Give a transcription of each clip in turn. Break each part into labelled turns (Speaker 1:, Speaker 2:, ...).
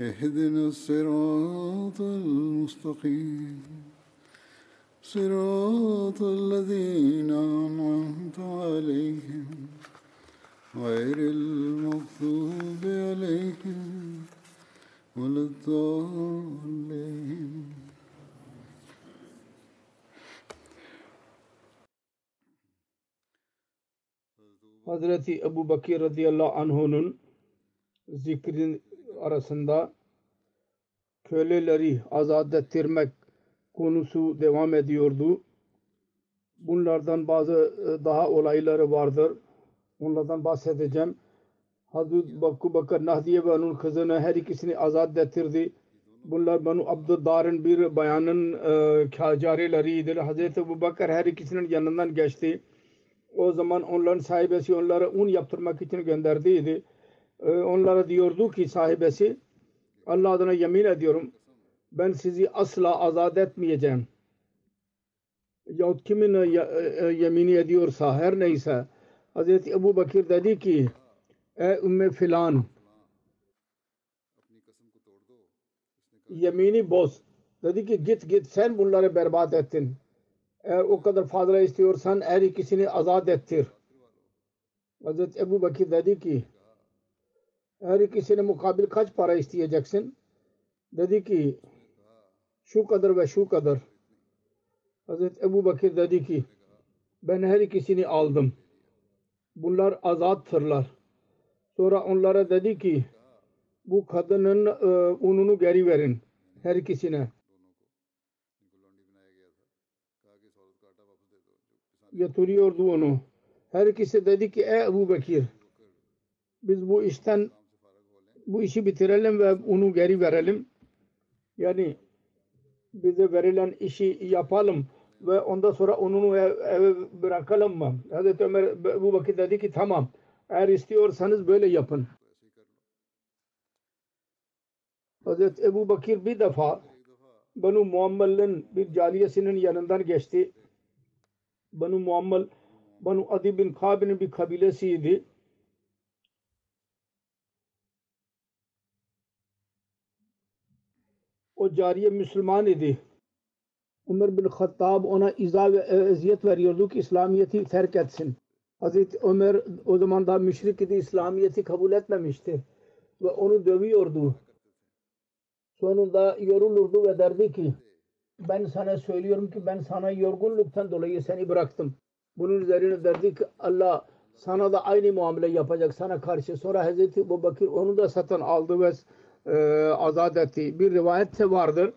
Speaker 1: اهدنا الصراط المستقيم. صراط الذين أنعمت عليهم غير المغضوب عليهم ولا الضالين.
Speaker 2: Hazreti Ebu Bakir radıyallahu anh'unun zikrin arasında köleleri azat ettirmek konusu devam ediyordu. Bunlardan bazı e, daha olayları vardır. Onlardan bahsedeceğim. Hazreti Bakı Bakır Nahdiye ve onun kızını her ikisini azat ettirdi. Bunlar Banu Abdüdar'ın bir bayanın e, kâcarileriydiler. Hazreti Ebu Bakır her ikisinin yanından geçti. O zaman onların sahibesi onlara un yaptırmak için gönderdiydi. E, onlara diyordu ki sahibesi Allah adına yemin ediyorum ben sizi asla azat etmeyeceğim. Yahut kimin e, e, yemini ediyorsa her neyse Hazreti Ebu Bakir dedi ki ey ümme filan yemini boz. Dedi ki git git sen bunları berbat ettin. Eğer o kadar fazla istiyorsan her ikisini azat ettir. Hazreti Ebu Bakir dedi ki her ikisine mukabil kaç para isteyeceksin? Dedi ki şu kadar ve şu kadar. Hazreti Ebu Bakir dedi ki ben her ikisini aldım. Bunlar azattırlar. Sonra onlara dedi ki bu kadının e, ununu geri verin her ikisine. Götürüyordu onu. Her ikisi dedi ki ey Ebu Bekir biz bu işten bu işi bitirelim ve onu geri verelim. Yani bize verilen işi yapalım ve ondan sonra onu ev, eve bırakalım mı? Hazreti Ömer bu vakit dedi ki tamam eğer istiyorsanız böyle yapın. Hazreti Ebu Bakir bir defa Banu Muammal'ın bir cariyesinin yanından geçti. Banu Muammal Banu Adi bin Kabe'nin bir kabilesiydi. O cariye Müslüman idi. Ömer bin Hattab ona izah ve eziyet veriyordu ki İslamiyet'i terk etsin. Hazreti Ömer o zaman daha müşrik idi. İslamiyet'i kabul etmemişti. Ve onu dövüyordu. Sonunda yorulurdu ve derdi ki ben sana söylüyorum ki ben sana yorgunluktan dolayı seni bıraktım. Bunun üzerine derdi ki Allah sana da aynı muamele yapacak sana karşı. Sonra Hazreti Ebu Bakir onu da satın aldı ve e, azat etti. Bir rivayette vardır.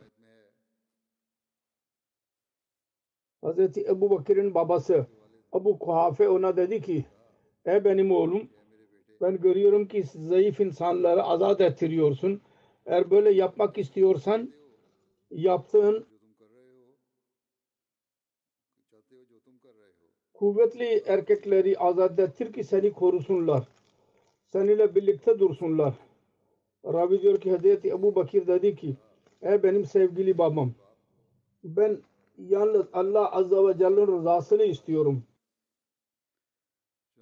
Speaker 2: Hazreti Ebu Bakir'in babası Ebu Kuhafe ona dedi ki ey benim oğlum ben görüyorum ki zayıf insanları azat ettiriyorsun. Eğer böyle yapmak istiyorsan yaptığın kuvvetli erkekleri azat ettir ki seni korusunlar. Seninle birlikte dursunlar. Ravi diyor ki Hazreti Ebu Bakir dedi ki ey benim sevgili babam ben yalnız Allah Azze ve Celle'nin rızasını istiyorum.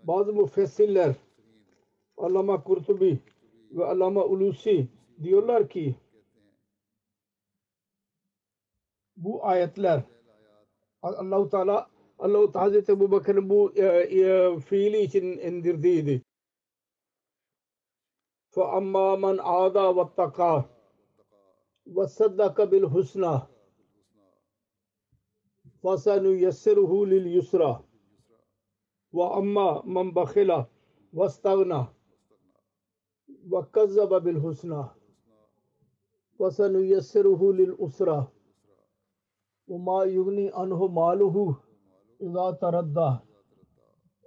Speaker 2: Bazı müfessirler Allama Kurtubi ve Allama Ulusi diyorlar ki bu ayetler Allah-u Teala Allah-u Teala Hazreti Ebu Bakır'ın bu e, e, fiili için indirdiydi. فَأَمَّا مَنْ عَادَى وَاتَّقَى وصدق بالحسنى فسنيسره لليسرى وأما من بخل واستغنى وكذب بالحسنى فسنيسره للأسرى وما يغني عنه ماله إذا تردى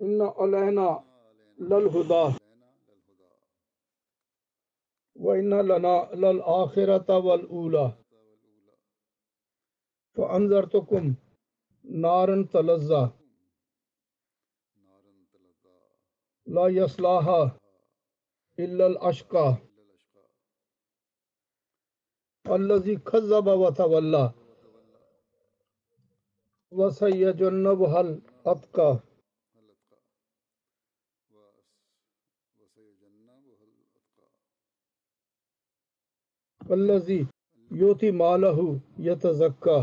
Speaker 2: إن علينا للهدى ve inna lana lal ahirete vel ula. Fe anzartukum narın talazza. La yaslaha illal aşka. Allazi kazzaba ve tevalla ve seyyecennebhel atka. اللذی یوتی مالہو یتزکا۔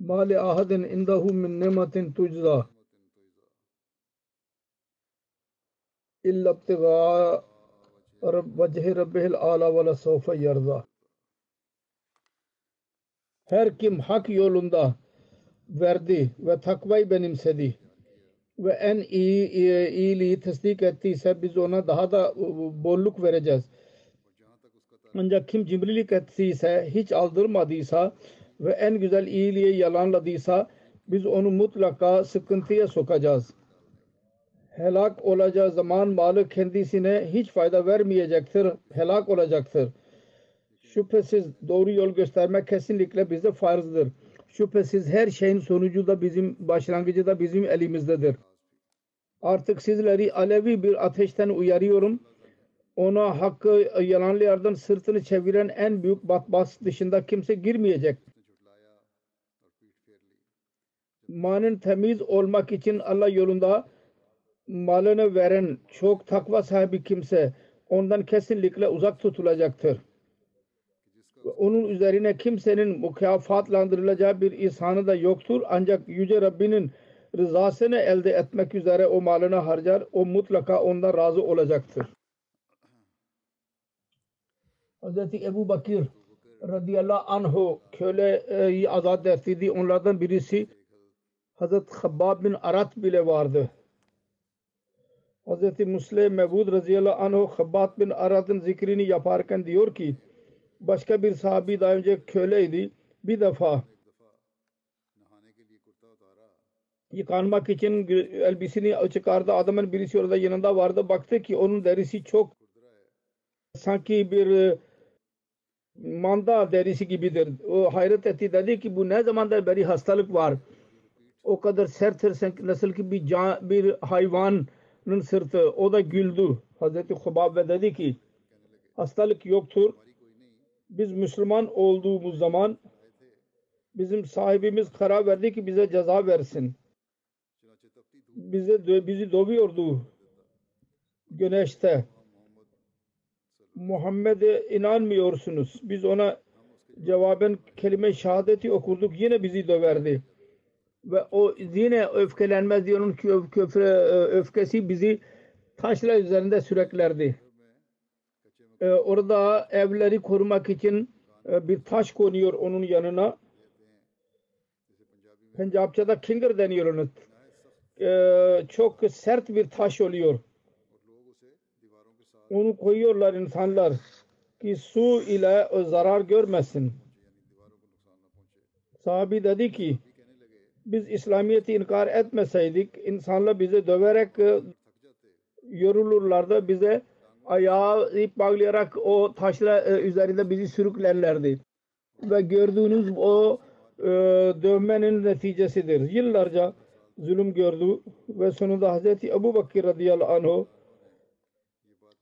Speaker 2: مال آہد اندہو من نعمت تجزا۔ الابتغاء رب وجہ رب العالی والا صوف یرزا ہر کم حق یولندہ، وردی و تھکوائی بنیم سے دی ve en iyi, iyi iyiliği tasdik ettiyse biz ona daha da bolluk vereceğiz. Ancak kim cimrilik ettiyse, hiç aldırmadıysa ve en güzel iyiliği yalanladıysa biz onu mutlaka sıkıntıya sokacağız. Helak olacağı zaman malı kendisine hiç fayda vermeyecektir, helak olacaktır. Şüphesiz doğru yol göstermek kesinlikle bize farzdır. Şüphesiz her şeyin sonucu da bizim, başlangıcı da bizim elimizdedir. Artık sizleri alevi bir ateşten uyarıyorum. Ona hakkı yalanlayanlardan sırtını çeviren en büyük batbas dışında kimse girmeyecek. Manın temiz olmak için Allah yolunda malını veren çok takva sahibi kimse ondan kesinlikle uzak tutulacaktır. Onun üzerine kimsenin mükafatlandırılacağı bir ihsanı da yoktur. Ancak Yüce Rabbinin rızasını elde etmek üzere o malını harcar. O mutlaka ondan razı olacaktır. Hz. Ebu Bakir radıyallahu anhu köleyi azat ettiydi. Onlardan birisi Hz. Habbab bin Arat bile vardı. Hz. Muslim Mevud radıyallahu anhu Habbab bin Arat'ın zikrini yaparken diyor ki başka bir sahabi daha önce köleydi. Bir defa yıkanmak için elbisini çıkardı. Adamın birisi orada yanında vardı. Baktı ki onun derisi çok sanki bir manda derisi gibidir. O hayret etti. Dedi ki bu ne zamandır beri hastalık var. O kadar serttir nasıl ki bir, can, bir hayvanın sırtı. O da güldü. Hazreti Hubab ve dedi ki hastalık yoktur. Biz Müslüman olduğumuz zaman bizim sahibimiz karar verdi ki bize ceza versin. Bize bizi dövüyordu güneşte. Muhammed'e inanmıyorsunuz. Biz ona cevaben kelime şehadeti okurduk. Yine bizi döverdi. Ve o yine öfkelenmez diye onun köfre, öfkesi bizi taşlar üzerinde süreklerdi. Ee, orada evleri korumak için bir taş konuyor onun yanına. Pencapçada kinger deniyor onu. Ee, çok sert bir taş oluyor. Onu koyuyorlar insanlar ki su ile zarar görmesin. Sahabi dedi ki biz İslamiyet'i inkar etmeseydik insanlar bize döverek yorulurlardı. Bize ayağı ip bağlayarak o taşla üzerinde bizi sürüklerlerdi. Ve gördüğünüz o e, dövmenin neticesidir. Yıllarca zulüm gördü ve sonunda Hazreti Ebu Bakir radıyallahu anh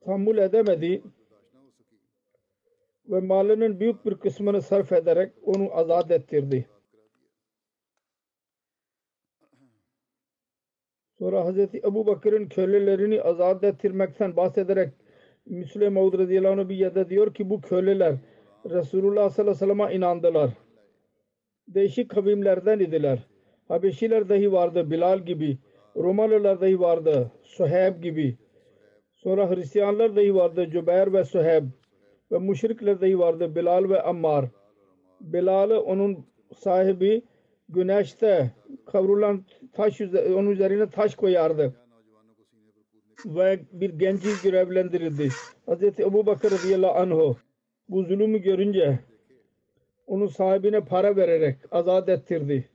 Speaker 2: tahammül edemedi ve malının büyük bir kısmını sarf ederek onu azat ettirdi. Sonra Hazreti Ebu Bakır'ın kölelerini azat ettirmekten bahsederek Müslüm Maud radıyallahu anh bir yerde diyor ki bu köleler Resulullah sallallahu aleyhi ve sellem'e inandılar. Değişik kavimlerden idiler. Habeşiler dahi vardı Bilal gibi. Romalılar dahi vardı Suheyb gibi. Sonra Hristiyanlar dahi vardı. Cübeyr ve Suheb. Ve müşrikler dahi vardı. Bilal ve Ammar. Bilal onun sahibi güneşte kavrulan taş onun üzerine taş koyardı. Ve bir genci görevlendirildi. Hz. Ebu Bakır radıyallahu anh bu zulümü görünce onun sahibine para vererek azat ettirdi.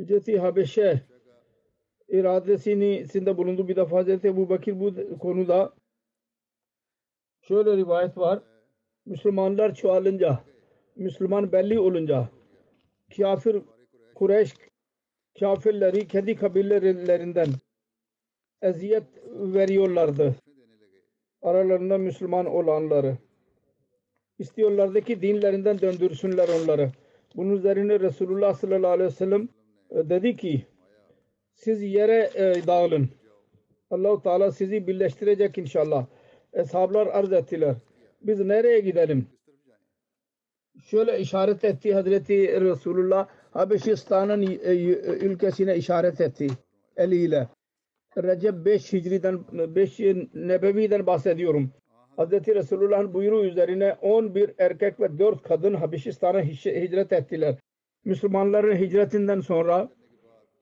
Speaker 2: Hicreti Habeşe iradesini sinde bulundu. Bir defa Hazreti Ebu Bakir bu konuda şöyle rivayet var. Müslümanlar çoğalınca, Müslüman belli olunca kafir Kureyş kafirleri kendi kabilelerinden eziyet veriyorlardı. Aralarında Müslüman olanları. İstiyorlardı ki dinlerinden döndürsünler onları. Bunun üzerine Resulullah sallallahu aleyhi ve sellem dedi ki siz yere e, dağılın. Allahu Teala sizi birleştirecek inşallah. Eshablar arz ettiler. Biz nereye gidelim? Şöyle işaret etti Hazreti Resulullah Habeşistan'ın e, ülkesine işaret etti eliyle. Recep 5 Hicri'den 5 Nebevi'den bahsediyorum. Hazreti Resulullah'ın buyruğu üzerine 11 erkek ve 4 kadın Habeşistan'a hicret ettiler. Müslümanların hicretinden sonra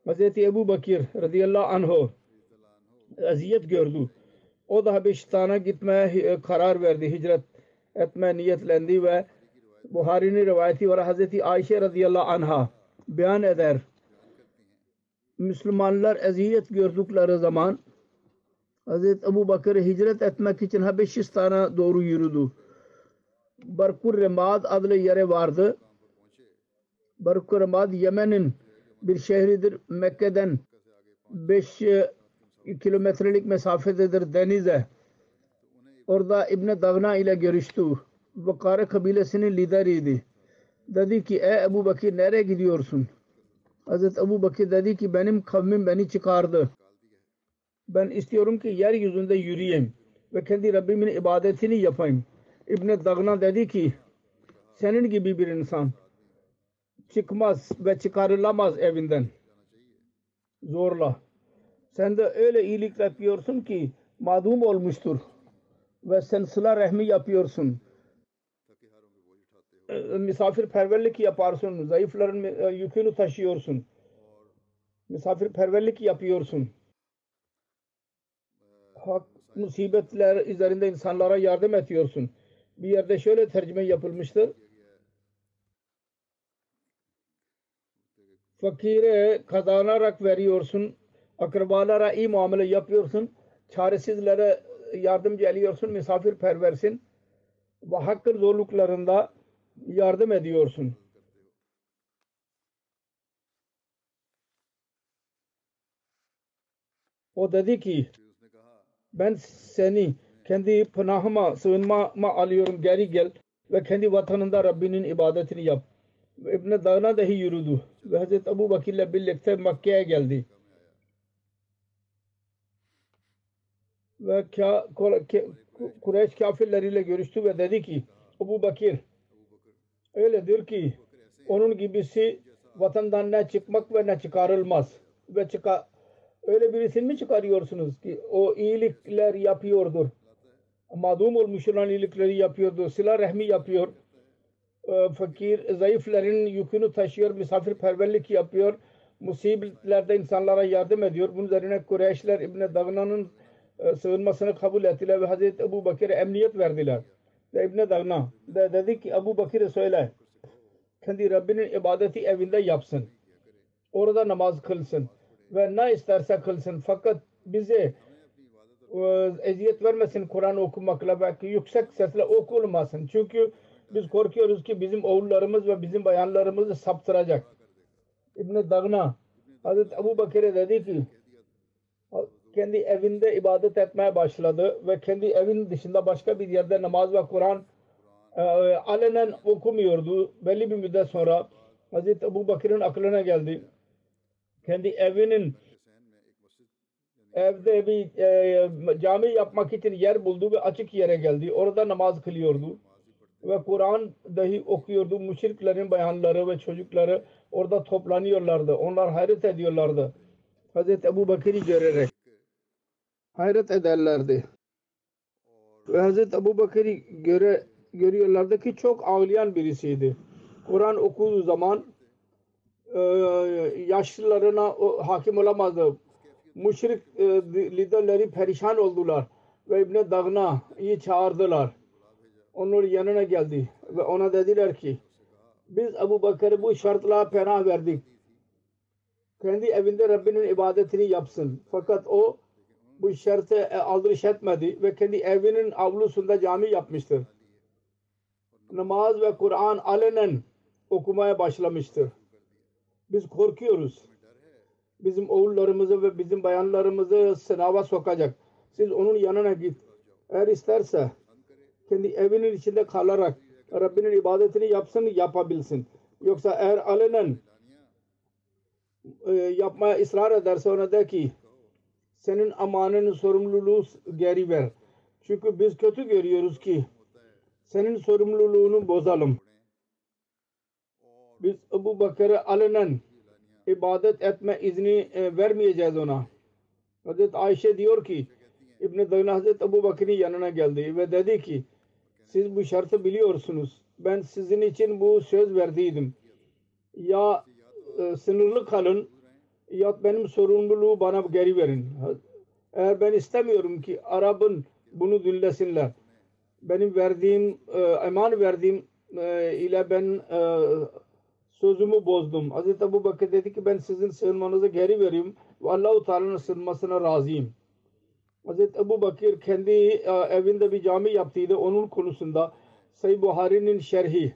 Speaker 2: Hazreti Ebu Bakir radıyallahu anh eziyet gördü. O da Habeşistan'a gitmeye karar verdi. Hicret etmeye niyetlendi ve Buhari'nin rivayeti var. Hazreti Ayşe radıyallahu anha beyan eder. Müslümanlar eziyet gördükleri zaman Hazreti Ebu Bakır hicret etmek için Habeşistan'a doğru yürüdü. Barkur Remad adlı yere vardı. Barkur Remad Yemen'in bir şehridir. Mekke'den 5 kilometrelik mesafededir denize. Orada İbn Dagna ile görüştü. Vakare kabilesinin lideriydi. Dedi ki ey Ebu Bakir nereye gidiyorsun? Hazreti Ebu Bakir dedi ki benim kavmim beni çıkardı. Ben istiyorum ki yeryüzünde yürüyeyim ve kendi Rabbimin ibadetini yapayım. İbn Dagna dedi ki senin gibi bir insan çıkmaz ve çıkarılamaz evinden. Zorla. Sen de öyle iyilik yapıyorsun ki madum olmuştur. Ve sen sıla rahmi yapıyorsun. Misafirperverlik yaparsın. Zayıfların yükünü taşıyorsun. Misafirperverlik yapıyorsun. Hak musibetler üzerinde insanlara yardım ediyorsun. Bir yerde şöyle tercüme yapılmıştır. Fakire kazanarak veriyorsun. Akrabalara iyi muamele yapıyorsun. Çaresizlere yardımcı ediyorsun. Misafirperversin. Ve hakkın zorluklarında yardım ediyorsun. O dedi ki ben seni kendi pınahıma, sığınmama alıyorum geri gel ve kendi vatanında Rabbinin ibadetini yap. İbn Dağına dahi yürüdü ve Hazreti Ebu Bakir ile birlikte Mekke'ye geldi. Ve Kureyş kafirleriyle görüştü ve dedi ki Ebu Bakir öyledir ki onun gibisi vatandan ne çıkmak ve ne çıkarılmaz ve çıkar öyle birisini mi çıkarıyorsunuz ki o iyilikler yapıyordur. Madum olmuş olan iyilikleri yapıyordu. Sıla rahmi yapıyor. Fakir, zayıfların yükünü taşıyor. Misafirperverlik yapıyor. Musibetlerde insanlara yardım ediyor. Bunun üzerine Kureyşler İbn Dagna'nın sığınmasını kabul ettiler ve Hazreti Ebu Bakir'e emniyet verdiler. Ve İbn Dagna de dedi ki Ebu Bakir'e söyle kendi Rabbinin ibadeti evinde yapsın. Orada namaz kılsın ve ne isterse kılsın fakat bize eziyet vermesin Kur'an okumakla belki yüksek sesle okulmasın. Çünkü biz korkuyoruz ki bizim oğullarımız ve bizim bayanlarımızı saptıracak. İbn Dagna Hazreti Ebu Bakir'e dedi ki kendi evinde ibadet etmeye başladı ve kendi evin dışında başka bir yerde namaz ve Kur'an e, alenen okumuyordu. Belli bir müddet sonra Hazreti Ebu Bakır'ın aklına geldi. Kendi evinin evde bir e, cami yapmak için yer buldu ve açık yere geldi. Orada namaz kılıyordu. Ve Kur'an dahi okuyordu. Müşriklerin bayanları ve çocukları orada toplanıyorlardı. Onlar hayret ediyorlardı. Hazreti Ebu Bakır'ı görerek hayret ederlerdi. Ve Hazreti Ebu Bakır'ı göre, görüyorlardı ki çok ağlayan birisiydi. Kur'an okuduğu zaman e, yaşlılarına hakim olamazdı. Müşrik e, liderleri perişan oldular ve İbn Dagna'yı çağırdılar. Onun yanına geldi ve ona dediler ki biz Ebu Bakır'ı bu şartla pena verdik. Kendi evinde Rabbinin ibadetini yapsın. Fakat o bu şartı e, aldırış etmedi ve kendi evinin avlusunda cami yapmıştır. Namaz ve Kur'an alenen okumaya başlamıştır. Biz korkuyoruz. Bizim oğullarımızı ve bizim bayanlarımızı sınava sokacak. Siz onun yanına git. Eğer isterse kendi evinin içinde kalarak Rabbinin ibadetini yapsın yapabilsin. Yoksa eğer alenen e, yapmaya ısrar ederse ona de ki senin amanının sorumluluğu geri ver. Çünkü biz kötü görüyoruz ki senin sorumluluğunu bozalım. Biz Ebu Bakır'ı alenen ibadet etme izni e, vermeyeceğiz ona. Hazreti Ayşe diyor ki İbn-i Dayna Hazreti Ebu Bakır'ın yanına geldi ve dedi ki siz bu şartı biliyorsunuz. Ben sizin için bu söz verdiydim. Ya e, sınırlı kalın ya benim sorumluluğu bana geri verin. Eğer ben istemiyorum ki Arap'ın bunu dinlesinler. Benim verdiğim, e, eman verdiğim e, ile ben e, sözümü bozdum. Hazreti Ebu Bakır dedi ki ben sizin sığınmanızı geri veriyorum ve Allah-u Teala'nın sığınmasına razıyım. Hazreti Ebu Bakır kendi e, evinde bir cami yaptıydı. Onun konusunda Sayı Buhari'nin şerhi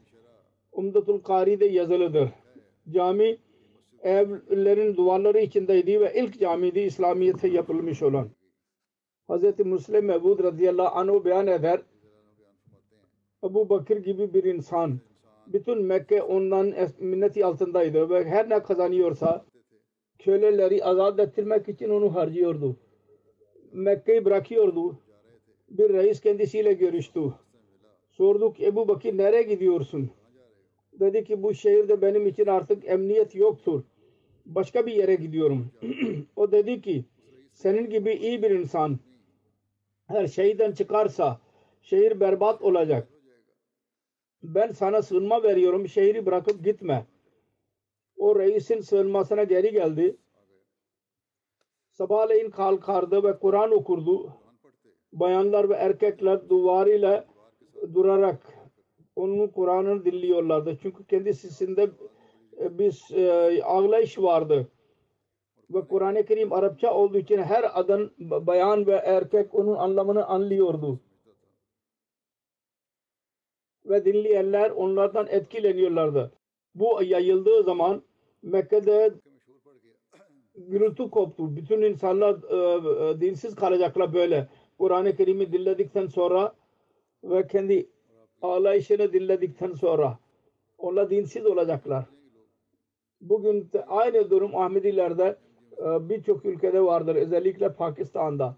Speaker 2: Umdatul Kari'de yazılıdır. Cami evlerin duvarları içindeydi ve ilk camiydi İslamiyet'e yapılmış olan. Hz. Müslim Mevud radıyallahu anh beyan eder. Ebu Bakır gibi bir insan bütün Mekke ondan minneti altındaydı ve her ne kazanıyorsa köleleri azat ettirmek için onu harcıyordu. Mekke'yi bırakıyordu. Bir reis kendisiyle görüştü. Sorduk Ebu Bakır nereye gidiyorsun? Dedi ki bu şehirde benim için artık emniyet yoktur. Başka bir yere gidiyorum. o dedi ki senin gibi iyi bir insan her şeyden çıkarsa şehir berbat olacak. Ben sana sığınma veriyorum. Şehri bırakıp gitme. O reisin sığınmasına geri geldi. Sabahleyin kalkardı ve Kur'an okurdu. Bayanlar ve erkekler duvarıyla durarak onun Kur'an'ını dinliyorlardı. Çünkü kendisinde bir e, ağlayış vardı. Ve Kur'an-ı Kerim Arapça olduğu için her adan bayan ve erkek onun anlamını anlıyordu. Ve dinleyenler onlardan etkileniyorlardı. Bu yayıldığı zaman Mekke'de gürültü koptu. Bütün insanlar e, dinsiz kalacaklar böyle. Kur'an-ı Kerim'i dinledikten sonra ve kendi ağlayışını dinledikten sonra onlar dinsiz olacaklar. Bugün aynı durum Ahmedilerde e, birçok ülkede vardır. Özellikle Pakistan'da.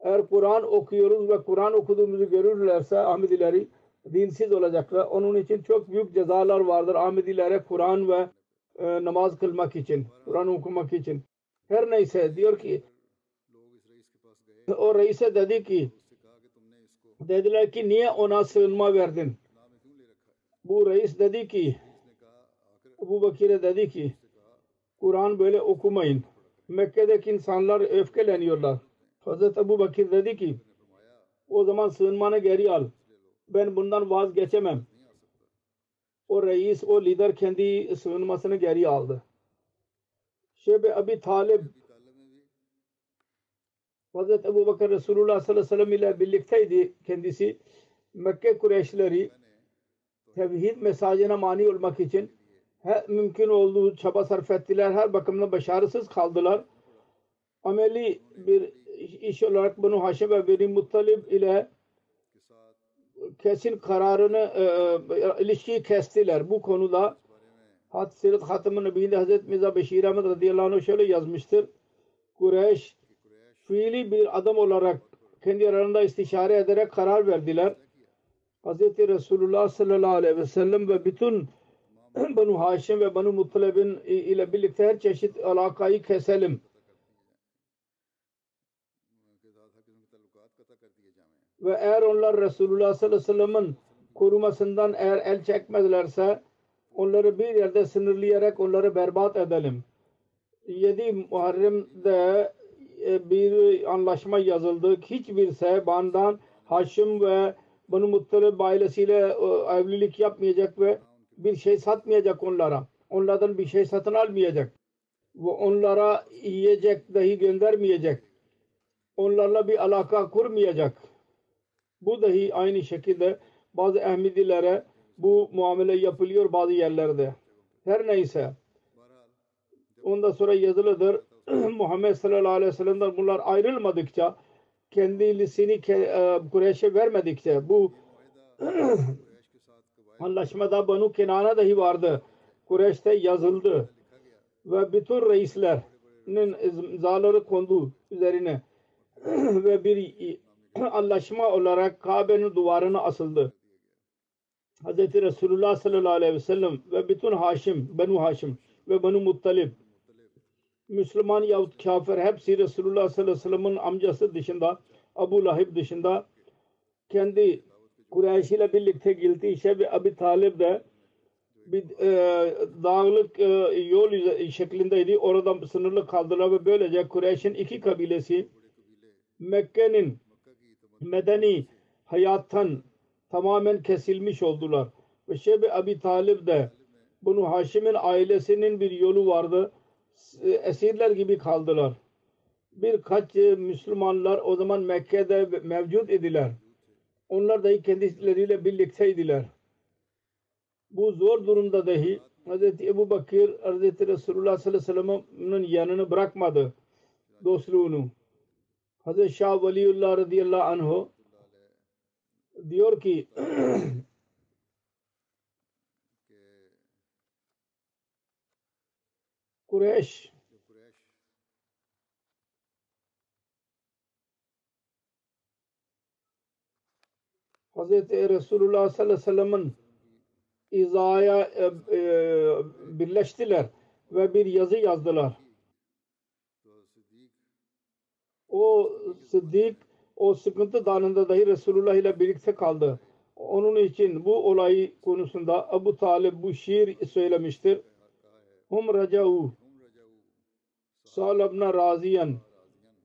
Speaker 2: Eğer Kur'an okuyoruz ve Kur'an okuduğumuzu görürlerse Ahmedileri dinsiz olacaklar. Onun için çok büyük cezalar vardır Ahmedilere Kur'an ve e, namaz kılmak için, Kur'an okumak için. Her neyse diyor ki o reise dedi ki dediler ki niye ona sığınma verdin? Bu reis dedi ki Ebu Bakir'e dedi ki Kur'an böyle okumayın. Mekke'deki insanlar öfkeleniyorlar. Hazreti Ebu Bakir dedi ki o zaman sığınmanı geri al. Ben bundan vazgeçemem. O reis, o lider kendi sığınmasını geri aldı. Şebe Abi Talib Hazreti Ebu Bakır Resulullah sallallahu aleyhi ve sellem ile birlikteydi kendisi. Mekke Kureyşleri tevhid mesajına mani olmak için her mümkün olduğu çaba sarf ettiler. Her bakımdan başarısız kaldılar. Ameli bir iş olarak bunu Haşim ve Beni Muttalib ile kesin kararını e, e, ilişkiyi kestiler. Bu konuda Hat Sirat Hatem-i Nebi'inde Hazreti Mirza Beşir Ahmet radıyallahu anh şöyle yazmıştır. Kureyş fiili bir adam olarak kendi aralarında istişare ederek karar verdiler. Hz. Resulullah sallallahu aleyhi ve sellem ve bütün Banu Haşim ve Banu Muttalib'in ile birlikte her çeşit alakayı keselim. Ve eğer onlar Resulullah sallallahu aleyhi ve sellem'in korumasından eğer el çekmezlerse onları bir yerde sınırlayarak onları berbat edelim. 7 Muharrem'de e, bir anlaşma yazıldı. Hiçbir sehbandan Haşim ve Banu Muttalib ailesiyle e, evlilik yapmayacak ve bir şey satmayacak onlara. Onlardan bir şey satın almayacak. Ve onlara yiyecek dahi göndermeyecek. Onlarla bir alaka kurmayacak. Bu dahi aynı şekilde bazı Ahmedilere bu muamele yapılıyor bazı yerlerde. Her neyse. Ondan sonra yazılıdır. Muhammed sallallahu aleyhi ve sellem'den bunlar ayrılmadıkça kendisini e, Kureyş'e vermedikçe bu anlaşmada Banu Kenana dahi vardı. Kureyş'te yazıldı ve bütün reislerin imzaları kondu üzerine ve bir anlaşma olarak Kabe'nin duvarına asıldı. Hz. Resulullah sallallahu aleyhi ve sellem ve bütün Haşim, Benu Haşim ve Benu Muttalib Müslüman yahut kafir hepsi Resulullah sallallahu aleyhi ve sellem'in amcası dışında Abu Lahib dışında kendi Kureyş ile birlikte geldi. Şebi Abi Talib de bir e, dağlık e, yol şeklindeydi. Orada sınırlı kaldılar ve böylece Kureyş'in iki kabilesi Mekke'nin medeni hayattan tamamen kesilmiş oldular. Ve Şebi Abi Talib de bunu Haşim'in ailesinin bir yolu vardı. Esirler gibi kaldılar. Birkaç Müslümanlar o zaman Mekke'de mevcut idiler. Onlar dahi kendileriyle birlikteydiler. Bu zor durumda dahi Hz. Ebu Bakır Hz. Resulullah sallallahu aleyhi ve sellem'in yanını bırakmadı. Dostluğunu. Hz. Şah Veliullah radıyallahu anh diyor ki Kureyş Hz. Resulullah sallallahu aleyhi ve sellem'in izaya e, e, birleştiler ve bir yazı yazdılar. O Sıddık o sıkıntı danında dahi Resulullah ile birlikte kaldı. Onun için bu olay konusunda Abu Talib bu şiir söylemiştir. Hum raca'u salabna raziyan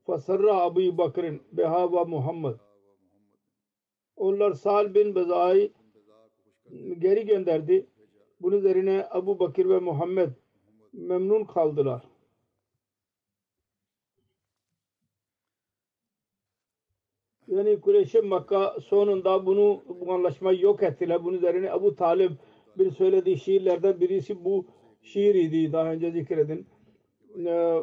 Speaker 2: fasarra Abu Bakrin behava Muhammed onlar Sal bin Bezai geri gönderdi. Bunun üzerine Abu Bakir ve Muhammed memnun kaldılar. Yani Kureyş'e Makka sonunda bunu bu anlaşmayı yok ettiler. Bunun üzerine Abu Talib bir söylediği şiirlerden birisi bu şiir idi. Daha önce zikredin. Ee,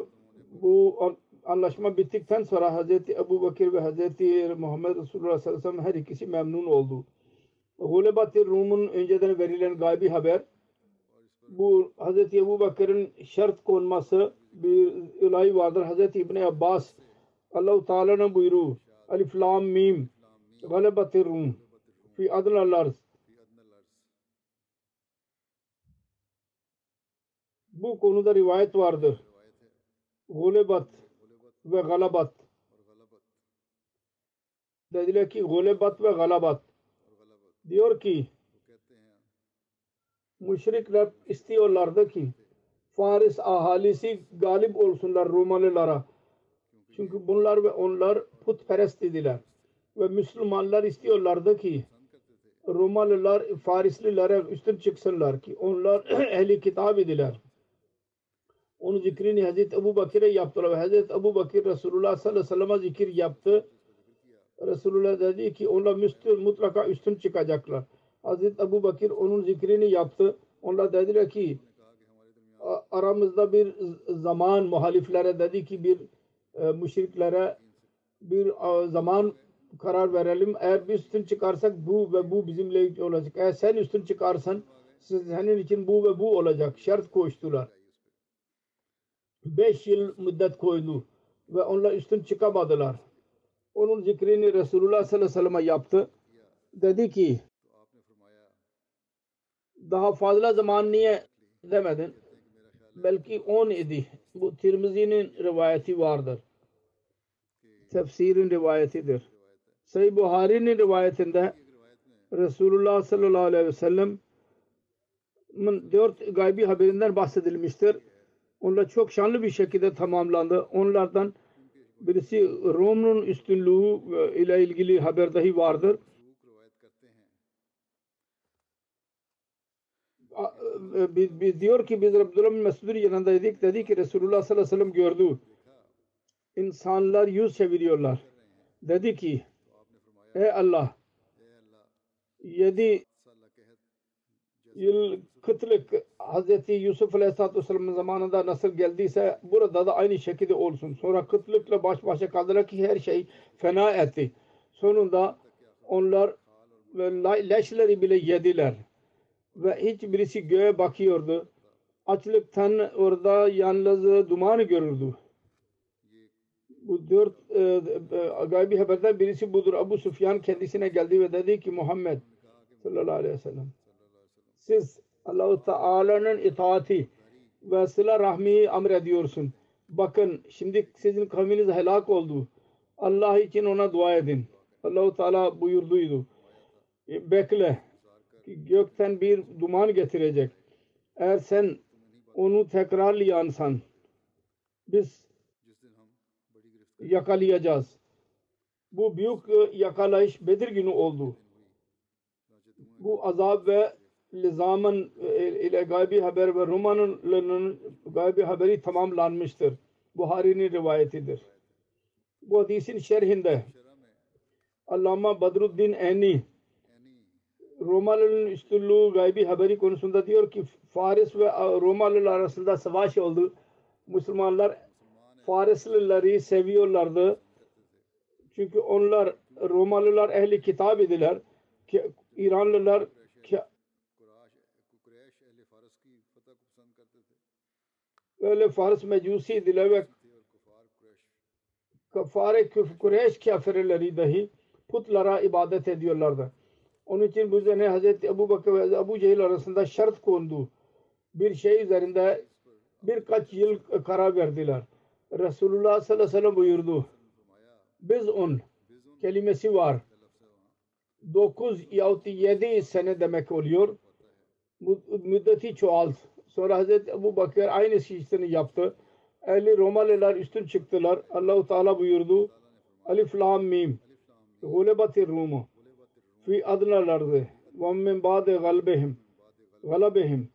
Speaker 2: bu anlaşma bittikten sonra Hazreti Ebu Bakir ve Hazreti Muhammed Resulullah sallallahu aleyhi ve sellem her ikisi memnun oldu. Gulebat-ı Rum'un önceden verilen gaybi haber bu Hazreti Ebu Bakır'ın şart konması bir olay vardır. Hazreti İbni Abbas Allah-u Teala'nın buyruğu Alif Lam Mim Galebat-ı Rum fi adnal arz bu konuda rivayet vardır. Gulebat ve galabat. Dediler ki gulebat ve galabat. Diyor ki müşrikler istiyorlardı ki Faris ahalisi galip olsunlar Romalılara. Çünkü bunlar ve onlar putperest idiler. Ve Müslümanlar istiyorlardı ki Romalılar Farislilere üstün çıksınlar ki onlar ehli kitap idiler. Onun zikrini Hazreti Ebu Bakir'e yaptılar ve Hazreti Ebu Bakir Resulullah sallallahu aleyhi ve sellem'e zikir yaptı. Resulullah dedi ki onlar müstün, mutlaka üstün çıkacaklar. Hazreti Ebu Bakir onun zikrini yaptı. Onlar dediler ki aramızda bir zaman muhaliflere dedi ki bir e, müşriklere bir zaman karar verelim. Eğer bir üstün çıkarsak bu ve bu bizimle olacak. Eğer sen üstün çıkarsan senin için bu ve bu olacak. Şart koştular. 5 yıl müddet koydu ve onlar üstün çıkamadılar. Onun zikrini Resulullah sallallahu aleyhi ve sellem'e yaptı. Dedi ki daha fazla zaman niye demedin? Belki 10 idi. Bu Tirmizi'nin rivayeti vardır. Tefsirin rivayetidir. Sayı Buhari'nin rivayetinde Resulullah sallallahu aleyhi ve sellem'in dört gaybi haberinden bahsedilmiştir. Onlar çok şanlı bir şekilde tamamlandı. Onlardan birisi Rom'un üstünlüğü ile ilgili haber dahi vardır. E, biz diyor ki biz Abdullah bin Mesud'un yanındaydık. Dedi ki Resulullah sallallahu aleyhi ve sellem gördü. İnsanlar yüz çeviriyorlar. Dedi ki Ey Allah yedi yıl kıtlık Hazreti Yusuf Aleyhisselatü Vesselam'ın zamanında nasıl geldiyse burada da aynı şekilde olsun. Sonra kıtlıkla baş başa kaldılar ki her şey fena etti. Sonunda onlar ve le- leşleri bile yediler. Ve hiçbirisi göğe bakıyordu. Açlıktan orada yalnız dumanı görürdü. Bu dört e, e, gaybi haberden birisi budur. Abu Sufyan kendisine geldi ve dedi ki Muhammed sallallahu aleyhi ve sellem siz Allahu Teala'nın itaati ve sıla rahmiyi emrediyorsun. Bakın şimdi sizin kavminiz helak oldu. Allah için ona dua edin. Allahu Teala buyurduydu. E, Bekle gökten bir duman getirecek. Eğer sen onu tekrarlayansan biz yakalayacağız. Bu büyük e, yakalayış Bedir günü oldu. Bu azap ve Lizam'ın e, ile gaybi haber ve Roman'ın gaybi haberi tamamlanmıştır. Buhari'nin rivayetidir. Bu hadisin şerhinde Allama Badruddin Eni Romalıların üstünlüğü gaybi haberi konusunda diyor ki Faris ve Romalılar arasında savaş oldu. Müslümanlar Farislileri seviyorlardı. Çünkü onlar Romalılar ehli kitap idiler. İranlılar ki böyle Fars mecusi idiler ve kafare Kureyş kafirleri dahi putlara ibadet ediyorlardı. Onun için bu üzerine Hazreti Ebu Bakır ve Ebu Cehil arasında şart kondu. Bir şey üzerinde birkaç yıl karar verdiler. Resulullah sallallahu aleyhi ve sellem buyurdu. Biz on kelimesi var. 9 yahut 7 sene demek oluyor. Müddeti çoğalt. Sonra Hazreti Ebu Bakır aynı işini yaptı. Ehli Romalılar üstün çıktılar. Allahu Teala buyurdu. Alif Lam Mim. Gulebatir Rumu. Fi adnal ardı. Ve min ba'de galbehim. Galabehim.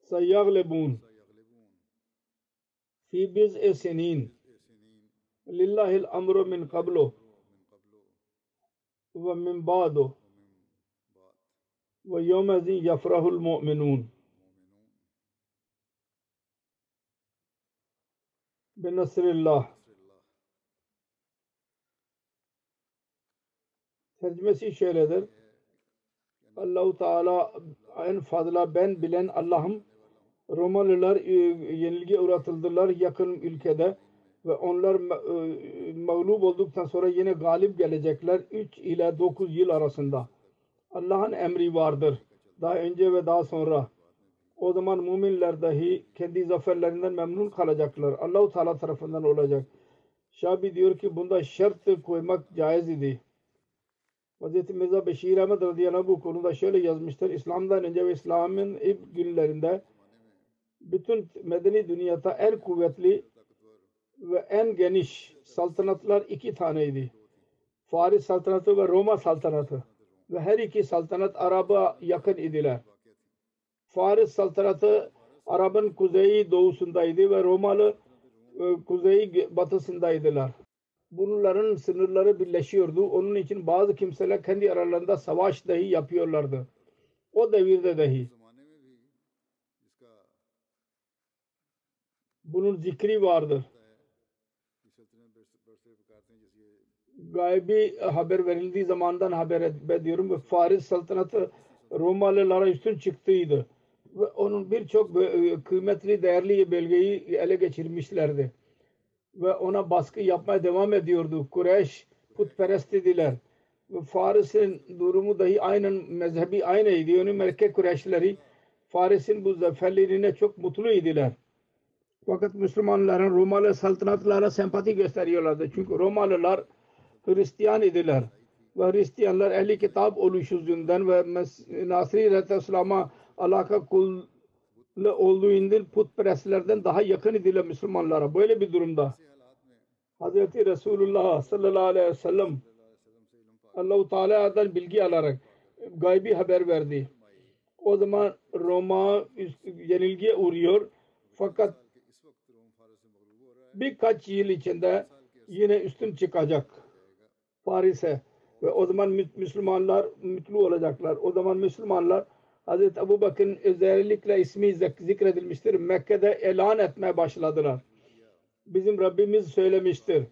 Speaker 2: Seyaglebun. Fi biz'e senin. Lillahil amru min qablu. Ve min ba'du. Ve yevmezin yafrahul mu'minun. Benasrillah. Tercümesi şöyledir. Allahu Teala en fazla ben bilen Allah'ım Romalılar e, yenilgi uğratıldılar yakın ülkede ve onlar e, mağlup olduktan sonra yine galip gelecekler 3 ile 9 yıl arasında. Allah'ın emri vardır. Daha önce ve daha sonra. O zaman müminler dahi kendi zaferlerinden memnun kalacaklar. Allahu Teala tarafından olacak. Şabi diyor ki bunda şart koymak caiz idi. Hz. Mirza Beşir Ahmet radıyallahu anh bu konuda şöyle yazmıştır. İslam'dan önce ve İslam'ın ilk günlerinde bütün medeni dünyada en kuvvetli ve en geniş saltanatlar iki taneydi. Faris saltanatı ve Roma saltanatı. Ve her iki saltanat Arap'a yakın idiler. Faris saltanatı Arap'ın kuzeyi doğusundaydı ve Romalı e, kuzeyi batısındaydılar. Bunların sınırları birleşiyordu. Onun için bazı kimseler kendi aralarında savaş dahi yapıyorlardı. O devirde dahi. Bunun zikri vardır. Gaybi haber verildiği zamandan haber ediyorum ve Faris saltanatı Romalılara üstün çıktıydı. Ve onun birçok kıymetli değerli bölgeyi ele geçirmişlerdi. Ve ona baskı yapmaya devam ediyordu. Kureyş putperest idiler. Ve Faris'in durumu dahi aynen mezhebi aynıydı. Yani Mekke Kureyşleri Faris'in bu zaferlerine çok mutlu idiler. Fakat Müslümanların Romalı saltanatlara sempati gösteriyorlardı. Çünkü Romalılar Hristiyan idiler. Ve Hristiyanlar ehli kitap oluşu yüzünden ve Nasri Aleyhisselam'a alaka kul olduğundan putperestlerden daha yakın idiler Müslümanlara. Böyle bir durumda Hazreti Resulullah sallallahu aleyhi ve sellem Allah-u Teala'dan bilgi alarak gaybi haber verdi. O zaman Roma yenilgiye uğruyor. Fakat birkaç yıl içinde yine üstün çıkacak Paris'e ve o zaman Mü- Müslümanlar mutlu olacaklar. O zaman Müslümanlar Hazreti Ebu Bakır'ın özellikle ismi zik- zikredilmiştir. Mekke'de elan etmeye başladılar. Bizim Rabbimiz söylemiştir.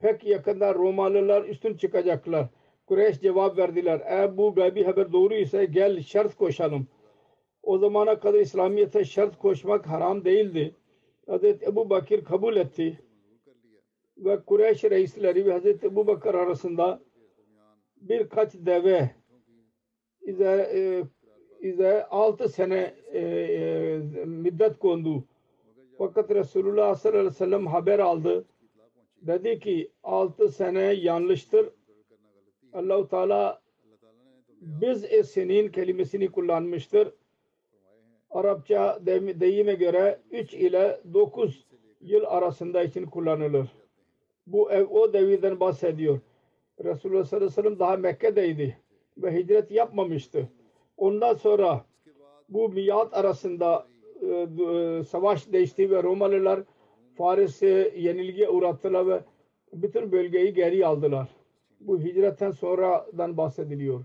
Speaker 2: Pek yakında Romalılar üstün çıkacaklar. Kureyş cevap verdiler. Eğer bu gaybi haber doğru ise gel şart koşalım. O zamana kadar İslamiyet'e şart koşmak haram değildi. Hazreti Ebu Bakır kabul etti. Ve Kureyş reisleri ve Hazreti Ebu Bakır arasında birkaç deve ize, e, ize altı sene e, e, müddet kondu. Fakat Resulullah sallallahu aleyhi ve sellem haber aldı. Dedi ki altı sene yanlıştır. Allahu Teala biz e senin kelimesini kullanmıştır. Arapça deyim- deyime göre 3 ile 9 yıl arasında için kullanılır. Bu ev o devirden bahsediyor. Resulullah sallallahu aleyhi ve sellem daha Mekke'deydi ve hicret yapmamıştı. Ondan sonra bu miyat arasında e, e, savaş değişti ve Romalılar Faris'e yenilgiye uğrattılar ve bütün bölgeyi geri aldılar. Bu hicretten sonradan bahsediliyor.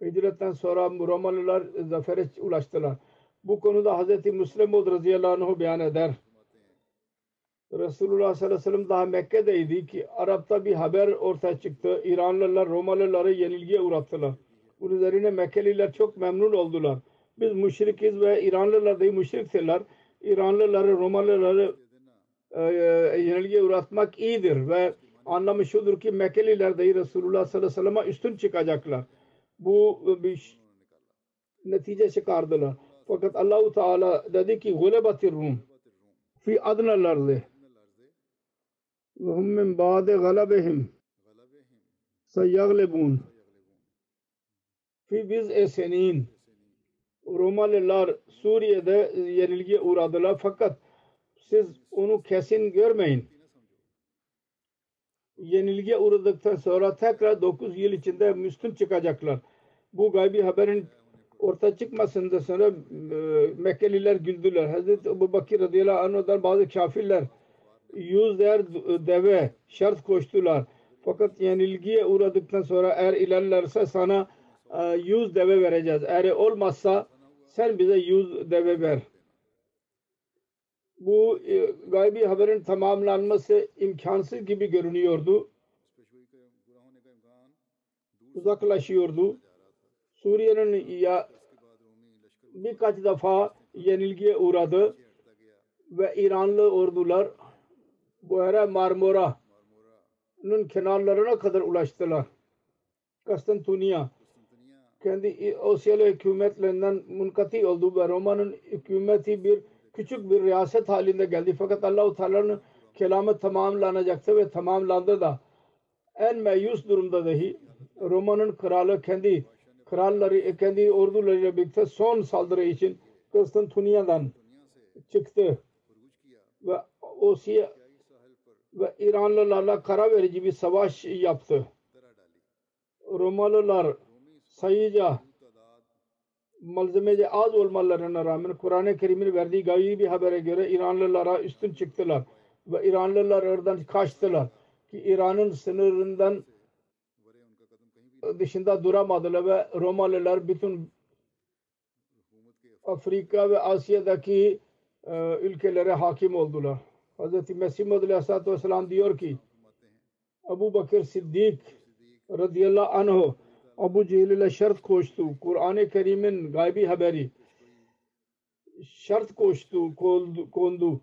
Speaker 2: Hicretten sonra Romalılar zafere ulaştılar. Bu konuda Hz. Müslim radıyallahu anh beyan eder. Resulullah sallallahu aleyhi ve sellem daha Mekke'deydi ki Arap'ta bir haber ortaya çıktı. İranlılar Romalıları yenilgiye uğrattılar. Bunun üzerine Mekkeliler çok memnun oldular. Biz müşrikiz ve İranlılar da müşriktirler. İranlıları Romalıları e, yenilgiye uğratmak iyidir ve anlamı şudur ki Mekkeliler de Resulullah sallallahu aleyhi ve sellem'e üstün çıkacaklar. Bu bir ş- netice çıkardılar. Fakat Allahu Teala dedi ki gulebatir Rum. Fi adnalardı ve hum min ba'de galabehim. Seyaglebun fi biz esenin. Romalılar Suriye'de yenilgiye uğradılar. Fakat siz onu kesin görmeyin. Yenilgiye uğradıktan sonra tekrar 9 yıl içinde müstün çıkacaklar. Bu gaybi haberin ortaya çıkmasında sonra e, Mekkeliler güldüler. Hazreti Ebu Bakir radıyallahu anh'dan bazı kafirler yüzler deve şart koştular. Fakat yenilgiye uğradıktan sonra eğer ilerlerse sana e, yüz deve vereceğiz. Eğer olmazsa sen bize yüz deve ver. Bu e, gaybi haberin tamamlanması imkansız gibi görünüyordu. Uzaklaşıyordu. Suriye'nin ya birkaç defa yenilgiye uğradı ve İranlı ordular Buhara Marmara'nın kenarlarına kadar ulaştılar. Konstantiniye kendi Osyalı hükümetlerinden munkati oldu ve Roma'nın hükümeti bir küçük bir riyaset halinde geldi. Fakat Allah-u Teala'nın kelamı tamamlanacaktı ve tamamlandı da en meyus durumda dahi Roma'nın kralı kendi kralları, kendi ordularıyla birlikte son saldırı için Konstantiniye'den çıktı ve Osya ve İranlılarla kara verici bir savaş yaptı. Romalılar sayıca malzemece az olmalarına rağmen Kur'an-ı Kerim'in verdiği gaybi bir habere göre İranlılara üstün çıktılar. Ve İranlılar oradan kaçtılar. Ki İran'ın sınırından dışında duramadılar ve Romalılar bütün Afrika ve Asya'daki e, ülkelere hakim oldular. Hz. Mesih Muhammed Aleyhisselatü Vesselam diyor ki Abu Bakır Siddik radıyallahu anh Abu Cehil ile şart koştu. Kur'an-ı Kerim'in gaybi haberi şart koştu, kondu. kondu.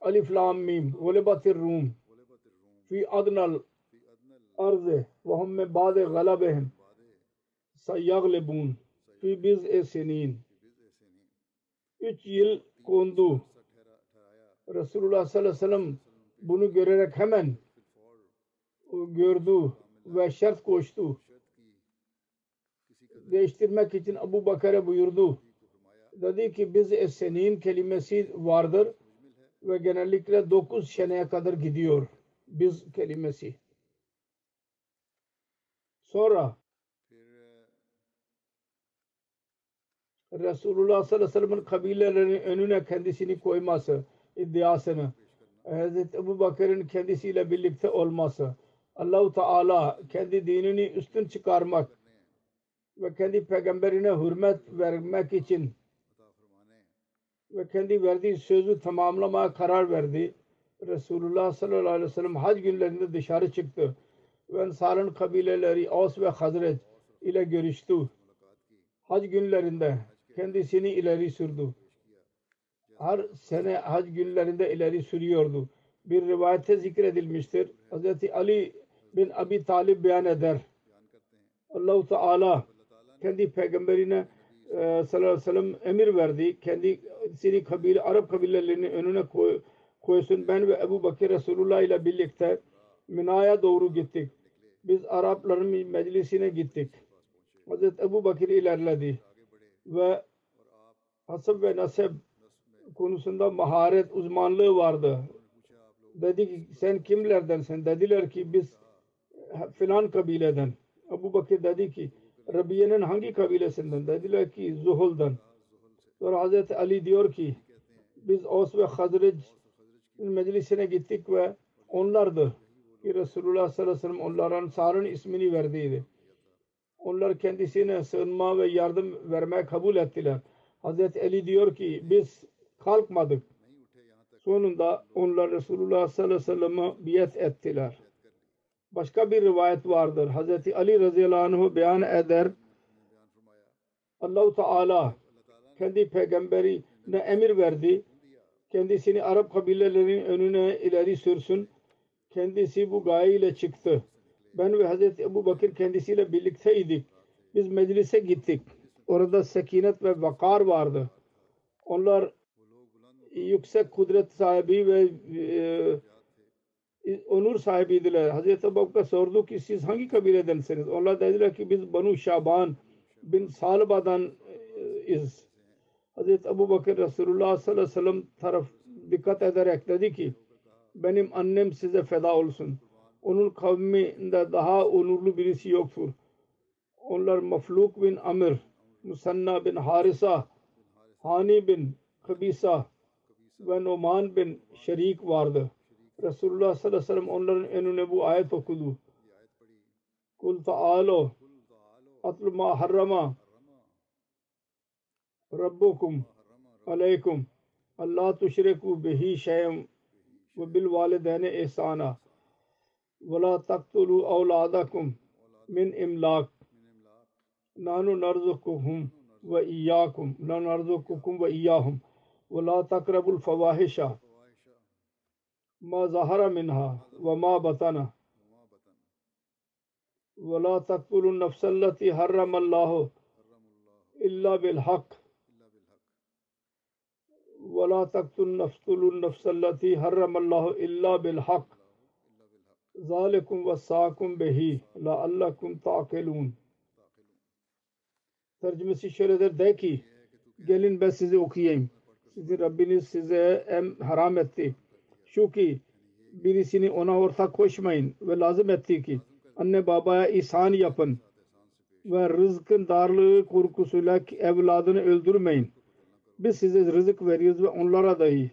Speaker 2: Alif Lam Mim Gulebatir Rum fi adnal arze ve hum me ba'de galabehim sayaglebun fi biz senin. Üç yıl kondu. Resulullah sallallahu aleyhi ve sellem bunu görerek hemen gördü ve şart koştu. Değiştirmek için Abu Bakar'a buyurdu. Dedi ki biz senin kelimesi vardır ve genellikle 9 seneye kadar gidiyor. Biz kelimesi. Sonra Resulullah sallallahu aleyhi ve sellem'in kabilelerinin önüne kendisini koyması iddiasını Hazreti Ebu Bakır'ın kendisiyle birlikte olması Allahu Teala kendi dinini üstün çıkarmak ve kendi peygamberine hürmet vermek için ve kendi verdiği sözü tamamlamaya karar verdi. Resulullah sallallahu aleyhi ve sellem hac günlerinde dışarı çıktı ve Ensar'ın kabileleri Aus ve Hazret ile görüştü. Hac günlerinde kendisini ileri sürdü. Her sene hac günlerinde ileri sürüyordu. Bir rivayette zikredilmiştir. Hz. Ali bin Abi Talib beyan eder. Allah-u Teala kendi peygamberine e, sallallahu aleyhi ve sellem emir verdi. Kendisini kabile, Arap kabilelerinin önüne koy, koysun. Ben ve Ebu Bakır Resulullah ile birlikte Mina'ya doğru gittik. Biz Arapların meclisine gittik. Hazreti Ebu Bakır ilerledi ve hasab ve nasip konusunda maharet uzmanlığı vardı. Dedi ki sen kimlerdensin? Dediler ki biz filan kabileden. Ebu Bakır dedi ki Rabiye'nin hangi kabilesinden? Dediler ki Zuhul'dan. Sonra Hazreti Ali diyor ki biz Os ve Hazreç meclisine gittik ve onlardı ki Resulullah sallallahu aleyhi ve sellem onların Sar'ın ismini verdiydi. Onlar kendisine sığınma ve yardım vermeye kabul ettiler. Hazreti Ali diyor ki biz kalkmadık. Sonunda onlar Resulullah sallallahu aleyhi ve sellem'e biat ettiler. Başka bir rivayet vardır. Hazreti Ali radıyallahu anh beyan eder. Allah-u Teala kendi peygamberine emir verdi. Kendisini Arap kabilelerinin önüne ileri sürsün. Kendisi bu gayeyle çıktı. Ben ve Hazreti Ebu Bakır kendisiyle birlikteydik. Biz meclise gittik. Orada sekinet ve vakar vardı. Onlar yüksek kudret sahibi ve e, onur sahibiydiler. Hazreti Ebu Bakır sordu ki siz hangi kabiledensiniz? Onlar dediler ki biz Banu Şaban bin Salba'dan e, iz. Hazreti Ebu Bakır Resulullah sallallahu aleyhi ve sellem taraf dikkat ederek dedi ki benim annem size feda olsun. Onun kavminde daha onurlu birisi yoktur. Onlar Mafluk bin Amir, Musanna bin Harisa, Hani bin Kabisa ve Numan bin Şerik vardı. Resulullah sallallahu aleyhi ve sellem onların önüne bu ayet okudu. Kul ta'alo atlu ma harrama rabbukum aleykum Allah tuşreku bihi şeyem ve bil valideyne ihsana ve la taktulu avladakum min imlak nanu narzukuhum ve iyyakum la narzukukum ve iyyahum ve la takrabul fawahişa ma zahara minha ve ma batana ve la taktun nefsulun nefsallati harramallahu illa bil hak. Zalikum ve saakum behi la allakum taqilun. Tercümesi şöyledir de ki gelin ben size okuyayım. Sizin Rabbiniz size em haram etti. Şu ki birisini ona ortak koşmayın ve lazım etti ki anne babaya ihsan yapın ve rızkın darlığı korkusuyla evladını öldürmeyin biz size rızık veriyoruz ve onlara dahi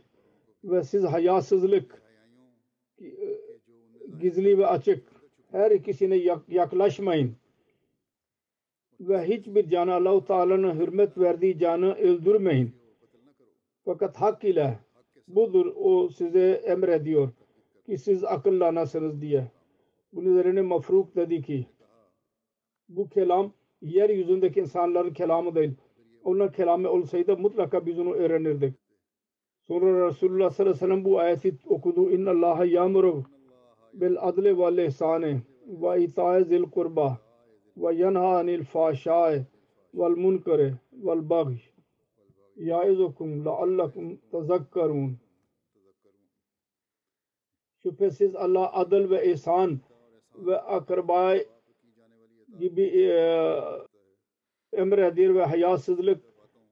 Speaker 2: ve siz hayasızlık gizli ve açık her ikisine yaklaşmayın ve hiçbir canı Allah-u Teala'nın hürmet verdiği canı öldürmeyin. Fakat hak ile budur o size emrediyor ki siz akıllanasınız diye. Bunun üzerine mafruk dedi ki bu kelam yeryüzündeki insanların kelamı değil onun kelamı olsaydı mutlaka biz onu öğrenirdik. Sonra Resulullah sallallahu aleyhi ve sellem bu ayeti okudu. İnna Allah yamuru bil adli vel ihsani ve ita'i zil kurba ve yanha anil fahşai vel munkari vel baghi yaizukum la'allakum tezakkarun Şüphesiz Allah adıl ve ihsan ve akraba gibi e, emredir ve hayasızlık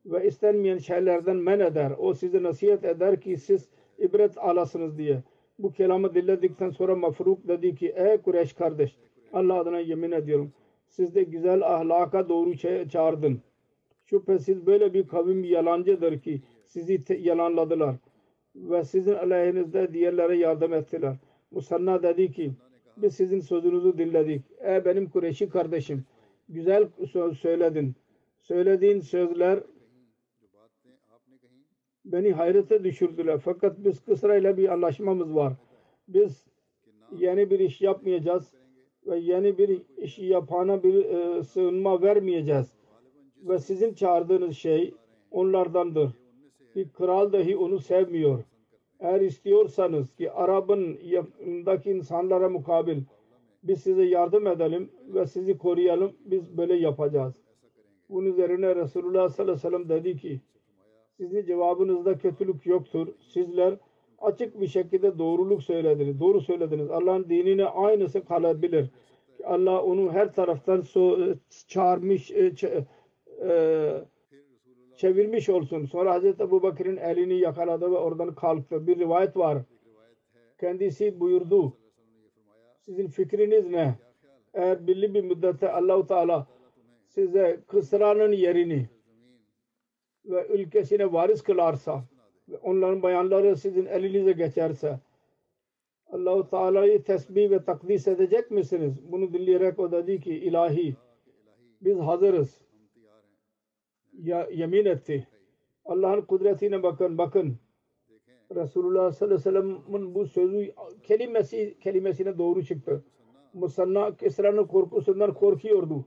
Speaker 2: ve istenmeyen şeylerden men eder. O size nasihat eder ki siz ibret alasınız diye. Bu kelamı dinledikten sonra Mafruk dedi ki ey Kureyş kardeş Allah adına yemin ediyorum siz de güzel ahlaka doğru ça- çağırdın. Şüphesiz böyle bir kavim yalancıdır ki sizi yalanladılar ve sizin aleyhinizde diğerlere yardım ettiler. Musanna dedi ki biz sizin sözünüzü dinledik. Ey benim Kureyşi kardeşim güzel söz söyledin. Söylediğin sözler beni hayrete düşürdüler. Fakat biz Kısra ile bir anlaşmamız var. Biz yeni bir iş yapmayacağız ve yeni bir işi yapana bir e, sığınma vermeyeceğiz. Ve sizin çağırdığınız şey onlardandır. Bir kral dahi onu sevmiyor. Eğer istiyorsanız ki Arap'ın yanındaki insanlara mukabil biz size yardım edelim ve sizi koruyalım. Biz böyle yapacağız. Bunun üzerine Resulullah sallallahu aleyhi ve sellem dedi ki sizin cevabınızda kötülük yoktur. Sizler açık bir şekilde doğruluk söylediniz. Doğru söylediniz. Allah'ın dinine aynısı kalabilir. Allah onu her taraftan so çağırmış, e, e, çevirmiş olsun. Sonra Hazreti Ebu Bakır'ın elini yakaladı ve oradan kalktı. Bir rivayet var. Kendisi buyurdu. Sizin fikriniz ne? Eğer belli bir müddette Allahu Teala size Kısra'nın yerini ve ülkesine varis kılarsa ve onların bayanları sizin elinize geçerse Allahu Teala'yı tesbih ve takdis edecek misiniz? Bunu dinleyerek o dedi ki ilahi biz hazırız. Ya, yemin etti. Allah'ın kudretine bakın bakın. Resulullah sallallahu aleyhi ve sellem'in bu sözü kelimesi kelimesine doğru çıktı. Musanna Kisra'nın korkusundan korkuyordu.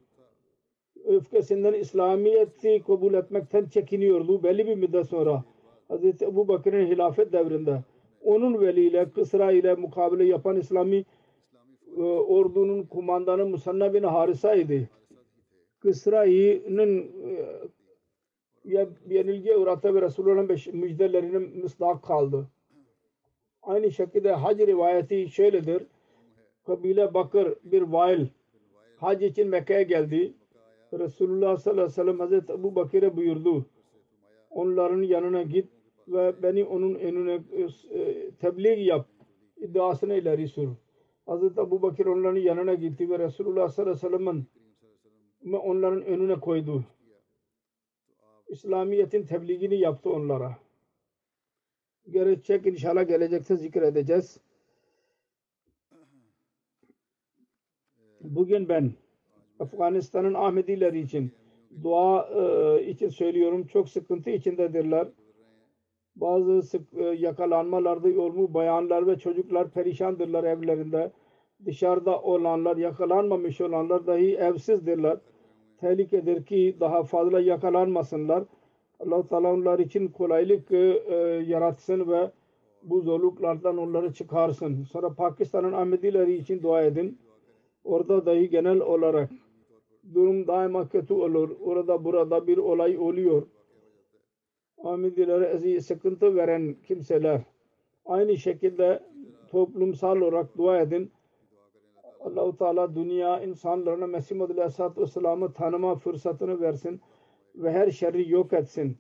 Speaker 2: Öfkesinden İslamiyet'i kabul etmekten çekiniyordu. Belli bir müddet sonra Hz. Ebu Bakır'ın hilafet devrinde onun veliyle Kısra ile mukabele yapan İslami e, ordunun kumandanı Musanna bin Harisa idi. Kısra'nın e, yenilgiye uğrattı ve Resulullah'ın müjdelerine misdak kaldı. Aynı şekilde hac rivayeti şöyledir. Kabile Bakır bir vail hac için Mekke'ye geldi. Resulullah sallallahu aleyhi ve sellem Hazreti Ebu Bakır'a buyurdu. Onların yanına git ve beni onun önüne e, tebliğ yap iddiasını ileri sür. Hazreti Ebu Bakır onların yanına gitti ve Resulullah sallallahu aleyhi ve sellem'in onların önüne koydu. İslamiyet'in tebliğini yaptı onlara. Gelecek inşallah gelecekte zikredeceğiz. Bugün ben Afganistan'ın Ahmedileri için dua e, için söylüyorum. Çok sıkıntı içindedirler. Bazı sık, e, yakalanmalarda olmuş bayanlar ve çocuklar perişandırlar evlerinde. Dışarıda olanlar, yakalanmamış olanlar dahi evsizdirler. Tehlikedir ki daha fazla yakalanmasınlar. allah Teala onlar için kolaylık e, e, yaratsın ve bu zorluklardan onları çıkarsın. Sonra Pakistan'ın Ahmedileri için dua edin. Orada dahi genel olarak durum daima kötü olur. Orada burada bir olay oluyor. Ahmedilere sıkıntı veren kimseler aynı şekilde toplumsal olarak dua edin. Allahu Teala dünya insanlarına Mesih Muhammed Aleyhisselatü Vesselam'ı tanıma fırsatını versin ve her şerri yok etsin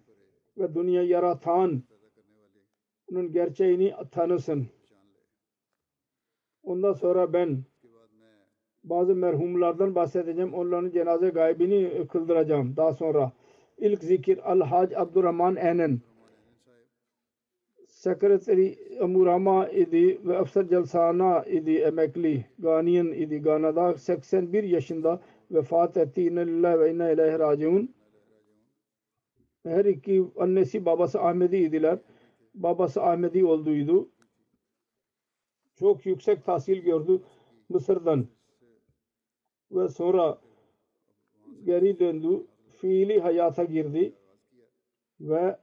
Speaker 2: ve dünya yaratan onun gerçeğini tanısın. Ondan sonra ben bazı merhumlardan bahsedeceğim. Onların cenaze gaybini kıldıracağım. Daha sonra ilk zikir Al-Hac Abdurrahman Enen Sekreteri Amurama idi ve Afsar Jalsana idi emekli Ganiyan idi. Gana'da 81 yaşında vefat etti. İnne lillahi ve inne ileyhi raciun. Her iki annesi babası Ahmedi idiler. Babası Ahmedi olduydu. Çok yüksek tahsil gördü Mısır'dan. Ve sonra geri döndü. Fiili hayata girdi. Ve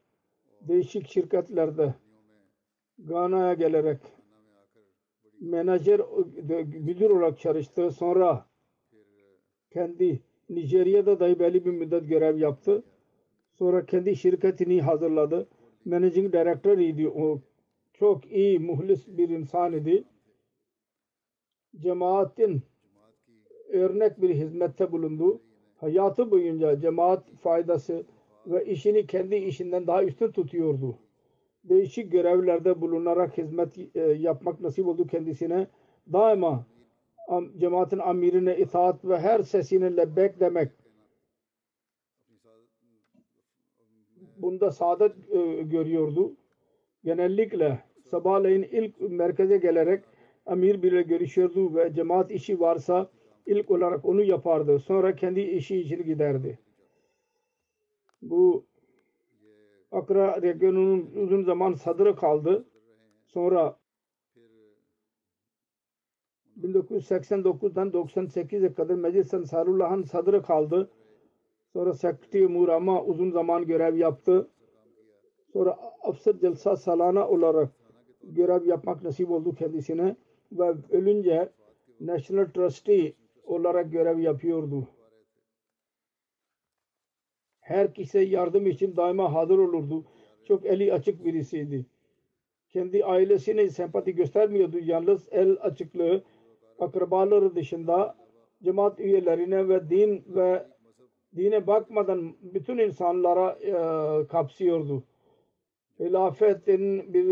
Speaker 2: değişik şirketlerde Gana'ya gelerek menajer müdür olarak çalıştı. Sonra kendi Nijerya'da dahi belli bir müddet görev yaptı. Sonra kendi şirketini hazırladı. Managing Director idi. O çok iyi, muhlis bir insan idi. cemaatin örnek bir hizmette bulundu. Hayatı boyunca cemaat faydası ve işini kendi işinden daha üstün tutuyordu. Değişik görevlerde bulunarak hizmet e, yapmak nasip oldu kendisine. Daima cemaatin amirine itaat ve her sesini lebbek demek. Bunda saadet e, görüyordu. Genellikle sabahleyin ilk merkeze gelerek amir bile görüşüyordu ve cemaat işi varsa ilk olarak onu yapardı. Sonra kendi işi için giderdi. Bu Akra regionunun uzun zaman sadrı kaldı. Sonra 1989'dan 98'e kadar Meclis Ensarullah'ın sadrı kaldı. Sonra Sekreteri Murama uzun zaman görev yaptı. Sonra Afsar Celsa Salana olarak görev yapmak nasip oldu kendisine ve ölünce National Trustee olarak görev yapıyordu. Her kişiye yardım için daima hazır olurdu. Çok eli açık birisiydi. Kendi ailesine sempati göstermiyordu. Yalnız el açıklığı akrabaları dışında cemaat üyelerine ve din ve dine bakmadan bütün insanlara e, kapsıyordu. Hilafetin bir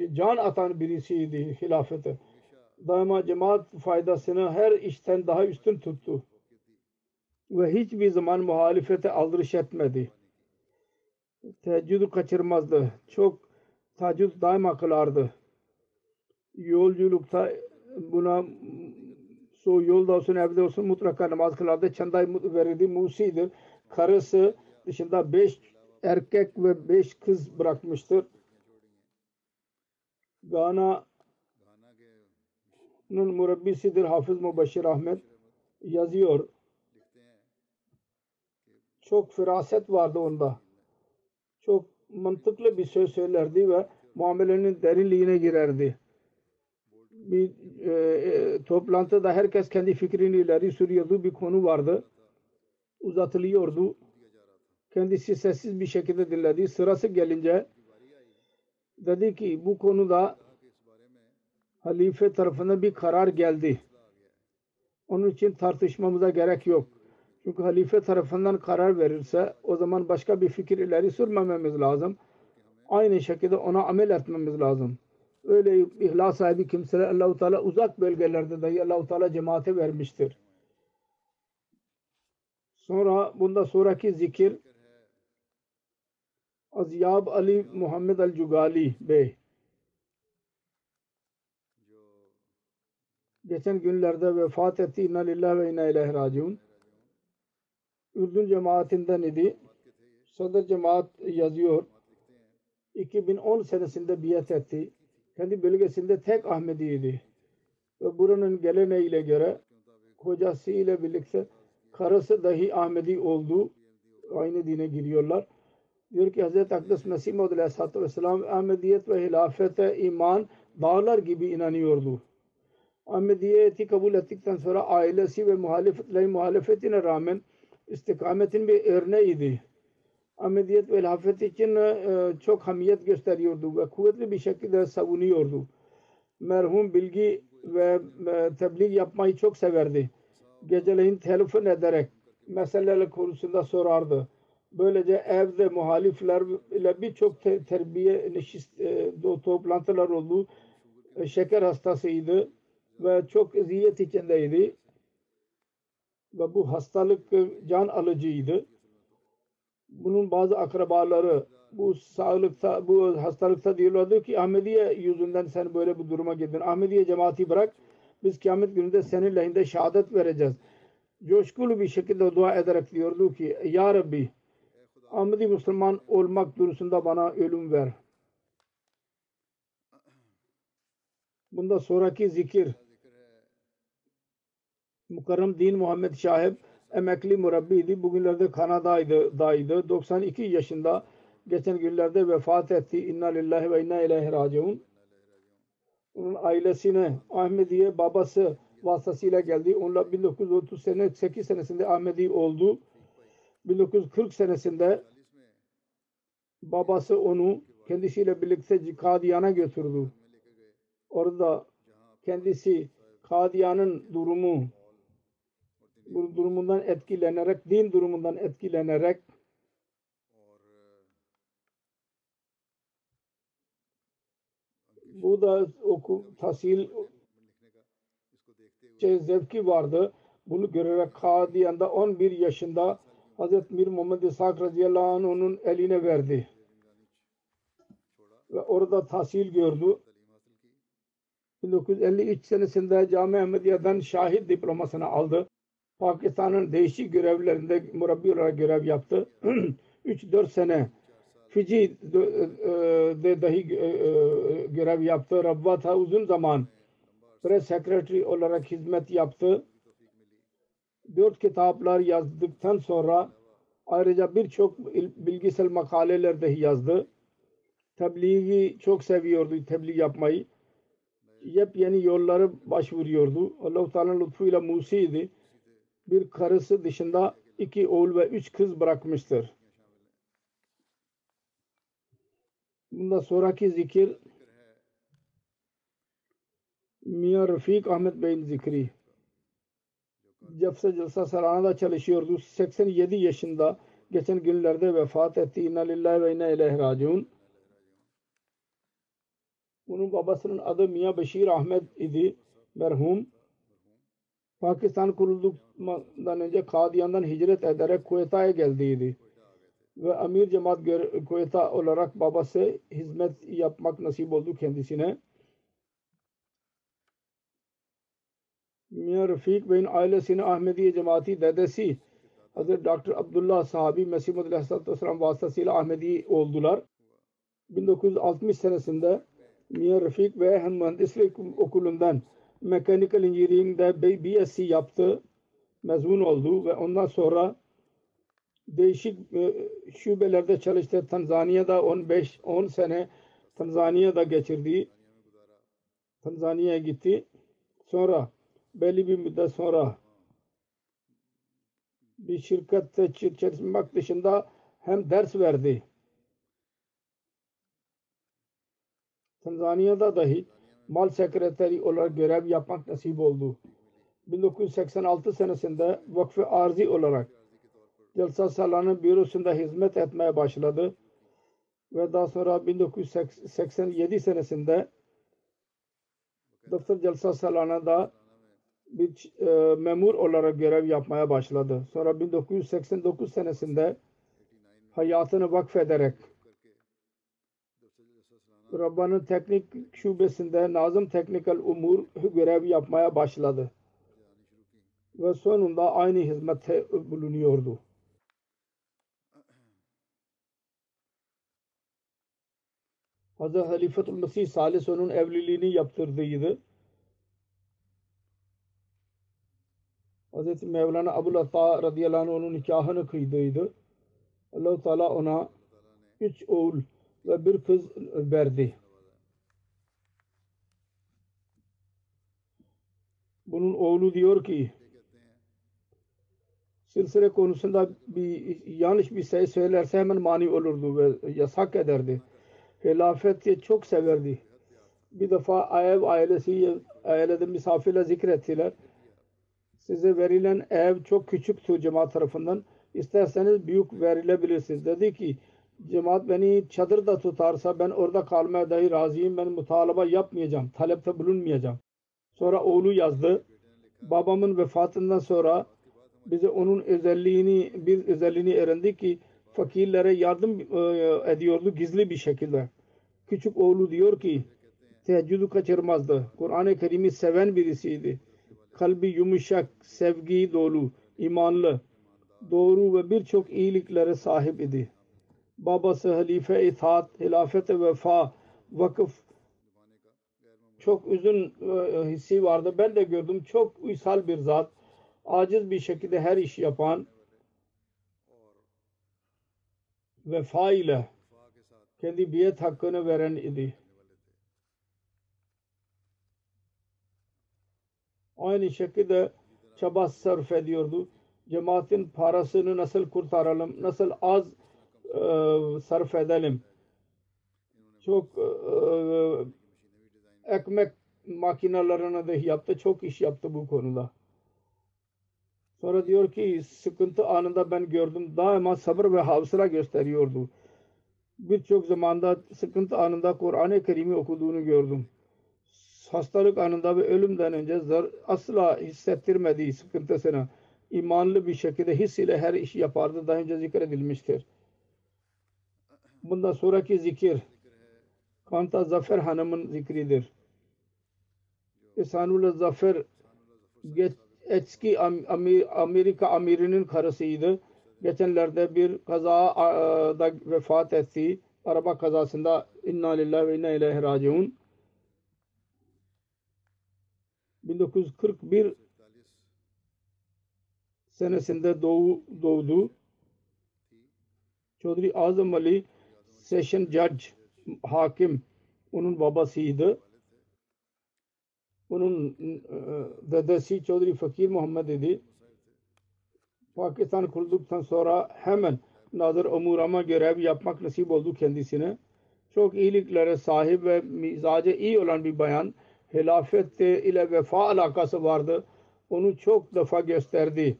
Speaker 2: e, can atan birisiydi hilafete. Daima cemaat faydasını her işten daha üstün tuttu. Ve hiçbir zaman muhalefete aldırış etmedi. Teheccüdü kaçırmazdı. Çok teheccüd daima kılardı. Yolculukta buna so yolda olsun evde olsun mutlaka namaz kılardı. Çanday verirdi. Musidir. Karısı dışında beş erkek ve beş kız bırakmıştır. Gana'nın murabbisidir Hafız Mubaşir Ahmet yazıyor. Çok firaset vardı onda. Çok mantıklı bir söz söylerdi ve muamelenin derinliğine girerdi. Bir e, e, toplantıda herkes kendi fikrini ileri sürüyordu. Bir konu vardı. Uzatılıyordu. Kendisi sessiz bir şekilde dinledi. Sırası gelince dedi ki bu konuda halife tarafından bir karar geldi. Onun için tartışmamıza gerek yok. Çünkü halife tarafından karar verirse o zaman başka bir fikir ileri sürmememiz lazım. Aynı şekilde ona amel etmemiz lazım. Öyle ihlas sahibi kimseler Allah-u Teala uzak bölgelerde dahi Allah-u Teala cemaate vermiştir. Sonra bunda sonraki zikir Aziyab Ali Muhammed Al-Cugali Bey geçen günlerde vefat etti. İnna lillahi ve inna ileyhi raciun. Ürdün cemaatinden idi. Sadr cemaat yazıyor. 2010 senesinde biat etti. Kendi bölgesinde tek Ahmediydi. Ve buranın geleneğiyle göre kocası ile birlikte karısı dahi Ahmedi oldu. Aynı dine giriyorlar. Diyor ki Hz. Akdes Mesih Maud Aleyhisselatü Vesselam Ahmediyet ve hilafete iman dağlar gibi inanıyordu. Ahmediyeti kabul ettikten sonra ailesi ve muhalefetlerin muhalefetine rağmen istikametin bir örneğiydi. Ahmediyet ve hilafet için e, çok hamiyet gösteriyordu ve kuvvetli bir şekilde savunuyordu. Merhum bilgi ve e, tebliğ yapmayı çok severdi. Geceleyin telefon ederek meseleler konusunda sorardı. Böylece evde muhalifler ile birçok te terbiye neşist, e, toplantılar oldu. Şeker hastasıydı ve çok eziyet içindeydi. Ve bu hastalık can alıcıydı. Bunun bazı akrabaları bu sağlıkta, bu hastalıkta diyorlardı ki Ahmediye yüzünden sen böyle bir duruma girdin. Ahmediye cemaati bırak. Biz kıyamet gününde senin lehinde şehadet vereceğiz. Coşkulu bir şekilde dua ederek diyordu ki Ya Rabbi Ahmedi Müslüman olmak durusunda bana ölüm ver. Bunda sonraki zikir Mukarrem Din Muhammed Şahip emekli murabbiydi. Bugünlerde Kanada'ydı. Daydı. 92 yaşında geçen günlerde vefat etti. İnna lillahi ve inna ileyhi raciun. Onun ailesine Ahmediye babası vasıtasıyla geldi. Onlar 1930 sene 8 senesinde Ahmedi oldu. 1940 senesinde babası onu kendisiyle birlikte Kadiyana götürdü. Orada kendisi Kadiyan'ın durumu bu durumundan etkilenerek, din durumundan etkilenerek bu da oku, tahsil şey, zevki vardı. Bunu görerek Kadiyan'da 11 yaşında Hazreti Mir Muhammed İshak radıyallahu anh onun eline verdi. Ve orada tahsil gördü. 1953 senesinde Cami Ahmediye'den şahit diplomasını aldı. Pakistan'ın değişik görevlerinde murabbi olarak görev yaptı. 3-4 sene Fiji'de dahi görev yaptı. Rabbat'a uzun zaman press secretary olarak hizmet yaptı. Dört kitaplar yazdıktan sonra ayrıca birçok bilgisel makaleler dahi yazdı. Tebliği çok seviyordu, tebliğ yapmayı. Yepyeni yolları başvuruyordu. Allah-u Teala'nın lütfuyla Musi'ydi. Bir karısı dışında iki oğul ve üç kız bırakmıştır. Bundan sonraki zikir Mia Rafik Ahmet Bey'in zikri. Cepse Jalsa Sarana'da çalışıyordu. 87 yaşında geçen günlerde vefat etti. İnna lillahi ve inna ileyhi raciun. Onun babasının adı Mia Beşir Ahmet idi. Merhum. Pakistan kurulduktan önce Kadiyan'dan hicret ederek Kuveyta'ya geldiydi. Ve Amir Cemaat Kuveyta olarak babası hizmet yapmak nasip oldu kendisine. Mia Rafik Bey'in ailesine Ahmediye cemaati dedesi Hazreti Dr. Abdullah sahabi Mesih Muhammed Aleyhisselatü Vesselam vasıtasıyla Ahmedi oldular. 1960 senesinde Mia Rafik ve hem mühendislik okulundan Mechanical Engineering'de BSc yaptı. Mezun oldu ve ondan sonra değişik şubelerde çalıştı. Tanzanya'da 15 10 sene Tanzanya'da geçirdi. Tanzanya'ya gitti. Sonra belli bir müddet sonra bir şirkette çalışmak dışında hem ders verdi. Tanzanya'da dahi mal sekreteri olarak görev yapmak nasip oldu. 1986 senesinde vakfı arzi olarak Jalsa Salana bürosunda hizmet etmeye başladı. Ve daha sonra 1987 senesinde Dr. Jalsa Salana'da bir e, memur olarak görev yapmaya başladı. Sonra 1989 senesinde hayatını vakfederek Rabba'nın teknik şubesinde Nazım Teknikal Umur görev yapmaya başladı. Ve sonunda aynı hizmette bulunuyordu. Hazreti Halifetul Mesih Salis onun evliliğini yaptırdıydı. Hazreti Mevlana Abul Ata radıyallahu anh onun nikahını kıydıydı. allah Teala ona üç oğul ve bir kız verdi. Bunun oğlu diyor ki silsile konusunda bir yanlış bir şey söylerse hemen mani olurdu ve yasak ederdi. Hilafeti çok severdi. Bir defa Ayev ailesi ailede misafirle zikrettiler size verilen ev çok küçüktü cemaat tarafından. İsterseniz büyük verilebilirsiniz. Dedi ki cemaat beni çadırda tutarsa ben orada kalmaya dahi razıyım. Ben mutalaba yapmayacağım. Talepte bulunmayacağım. Sonra oğlu yazdı. Babamın vefatından sonra bize onun özelliğini bir özelliğini öğrendik ki fakirlere yardım e, ediyordu gizli bir şekilde. Küçük oğlu diyor ki teheccüdü kaçırmazdı. Kur'an-ı Kerim'i seven birisiydi kalbi yumuşak, sevgi dolu, imanlı, doğru ve birçok iyiliklere sahip idi. Babası halife itaat, hilafet vefa, vakıf çok uzun e, hissi vardı. Ben de gördüm çok uysal bir zat. Aciz bir şekilde her iş yapan vefa ile kendi biyet hakkını veren idi. aynı şekilde çaba sarf ediyordu. Cemaatin parasını nasıl kurtaralım, nasıl az sarf edelim. Çok e, ekmek makinalarına da yaptı. Çok iş yaptı bu konuda. Sonra diyor ki sıkıntı anında ben gördüm. Daima sabır ve hafıza gösteriyordu. Birçok zamanda sıkıntı anında Kur'an-ı Kerim'i okuduğunu gördüm. Hastalık anında ve ölümden önce zar, asla hissettirmediği sıkıntısını imanlı bir şekilde his ile her işi yapardı. Daha önce zikredilmiştir. Bundan sonraki zikir Kanta Zafer Hanım'ın zikridir. İhsanullah Zafer geç, eski Amerika amirinin karısıydı. Geçenlerde bir kazada vefat etti. Araba kazasında inna lillahi ve inna ileyhi raciun. 1941 senesinde doğu, doğdu. Çodri Azam Ali Session Judge hakim onun babasıydı. Onun e, dedesi Çodri Fakir Muhammed idi. Pakistan kurulduktan sonra hemen Nazır Umurama görev yapmak nasip oldu kendisine. Çok iyiliklere sahip ve mizacı iyi olan bir bayan. Hilafet ile vefa alakası vardı. Onu çok defa gösterdi.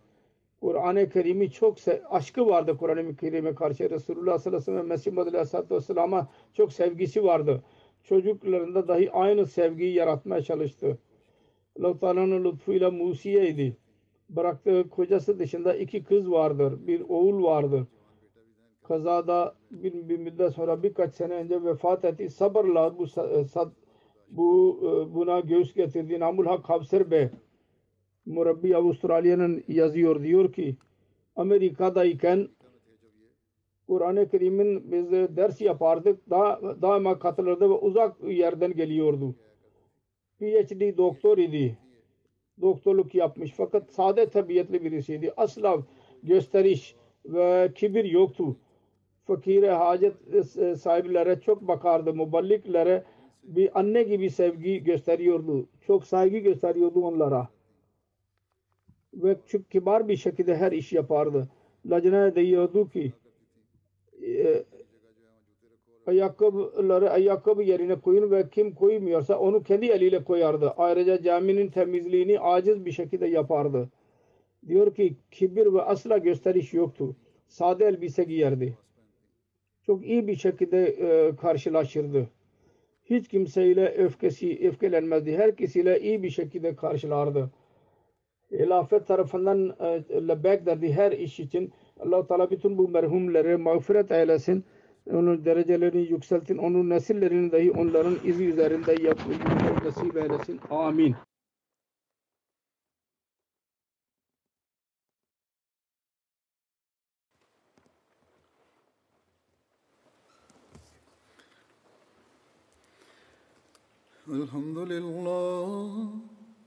Speaker 2: Kur'an-ı Kerim'i çok aşkı vardı Kur'an-ı Kerim'e karşı. Resulullah sallallahu aleyhi ve sellem Mesih Muhammed aleyhisselatü vesselam'a çok sevgisi vardı. Çocuklarında dahi aynı sevgiyi yaratmaya çalıştı. Allah-u Teala'nın lütfuyla Musiye'ydi. Bıraktığı kocası dışında iki kız vardır. Bir oğul vardır. Kazada bir, bir müddet sonra birkaç sene önce vefat etti. Sabırla bu, sad, bu e, buna göğüs getirdi. Namul Hak Hafser Bey Murabbi Avustralya'nın yazıyor diyor ki Amerika'dayken Kur'an-ı Kerim'in biz ders yapardık. Da, daima katılırdı ve uzak yerden geliyordu. PhD doktor idi. Doktorluk yapmış fakat sade tabiatlı birisiydi. Asla gösteriş ve kibir yoktu. Fakire hacet sahiplere çok bakardı. Muballiklere bir anne gibi sevgi gösteriyordu. Çok saygı gösteriyordu onlara. Ve çok kibar bir şekilde her iş yapardı. Lacnaya değiyordu ki e, ayakkabıları ayakkabı yerine koyun ve kim koymuyorsa onu kendi eliyle koyardı. Ayrıca caminin temizliğini aciz bir şekilde yapardı. Diyor ki kibir ve asla gösteriş yoktu. Sade elbise giyerdi. Çok iyi bir şekilde e, karşılaşırdı. Hiç kimseyle öfkesi, öfkelenmezdi. Herkesiyle iyi bir şekilde karşılardı Hilafet tarafından e, lebek derdi her iş için. allah Teala bütün bu merhumları mağfiret eylesin onun derecelerini yükseltin. Onun nesillerini dahi onların izi üzerinde yapmayı nasip eylesin. Amin.
Speaker 1: الحمد لله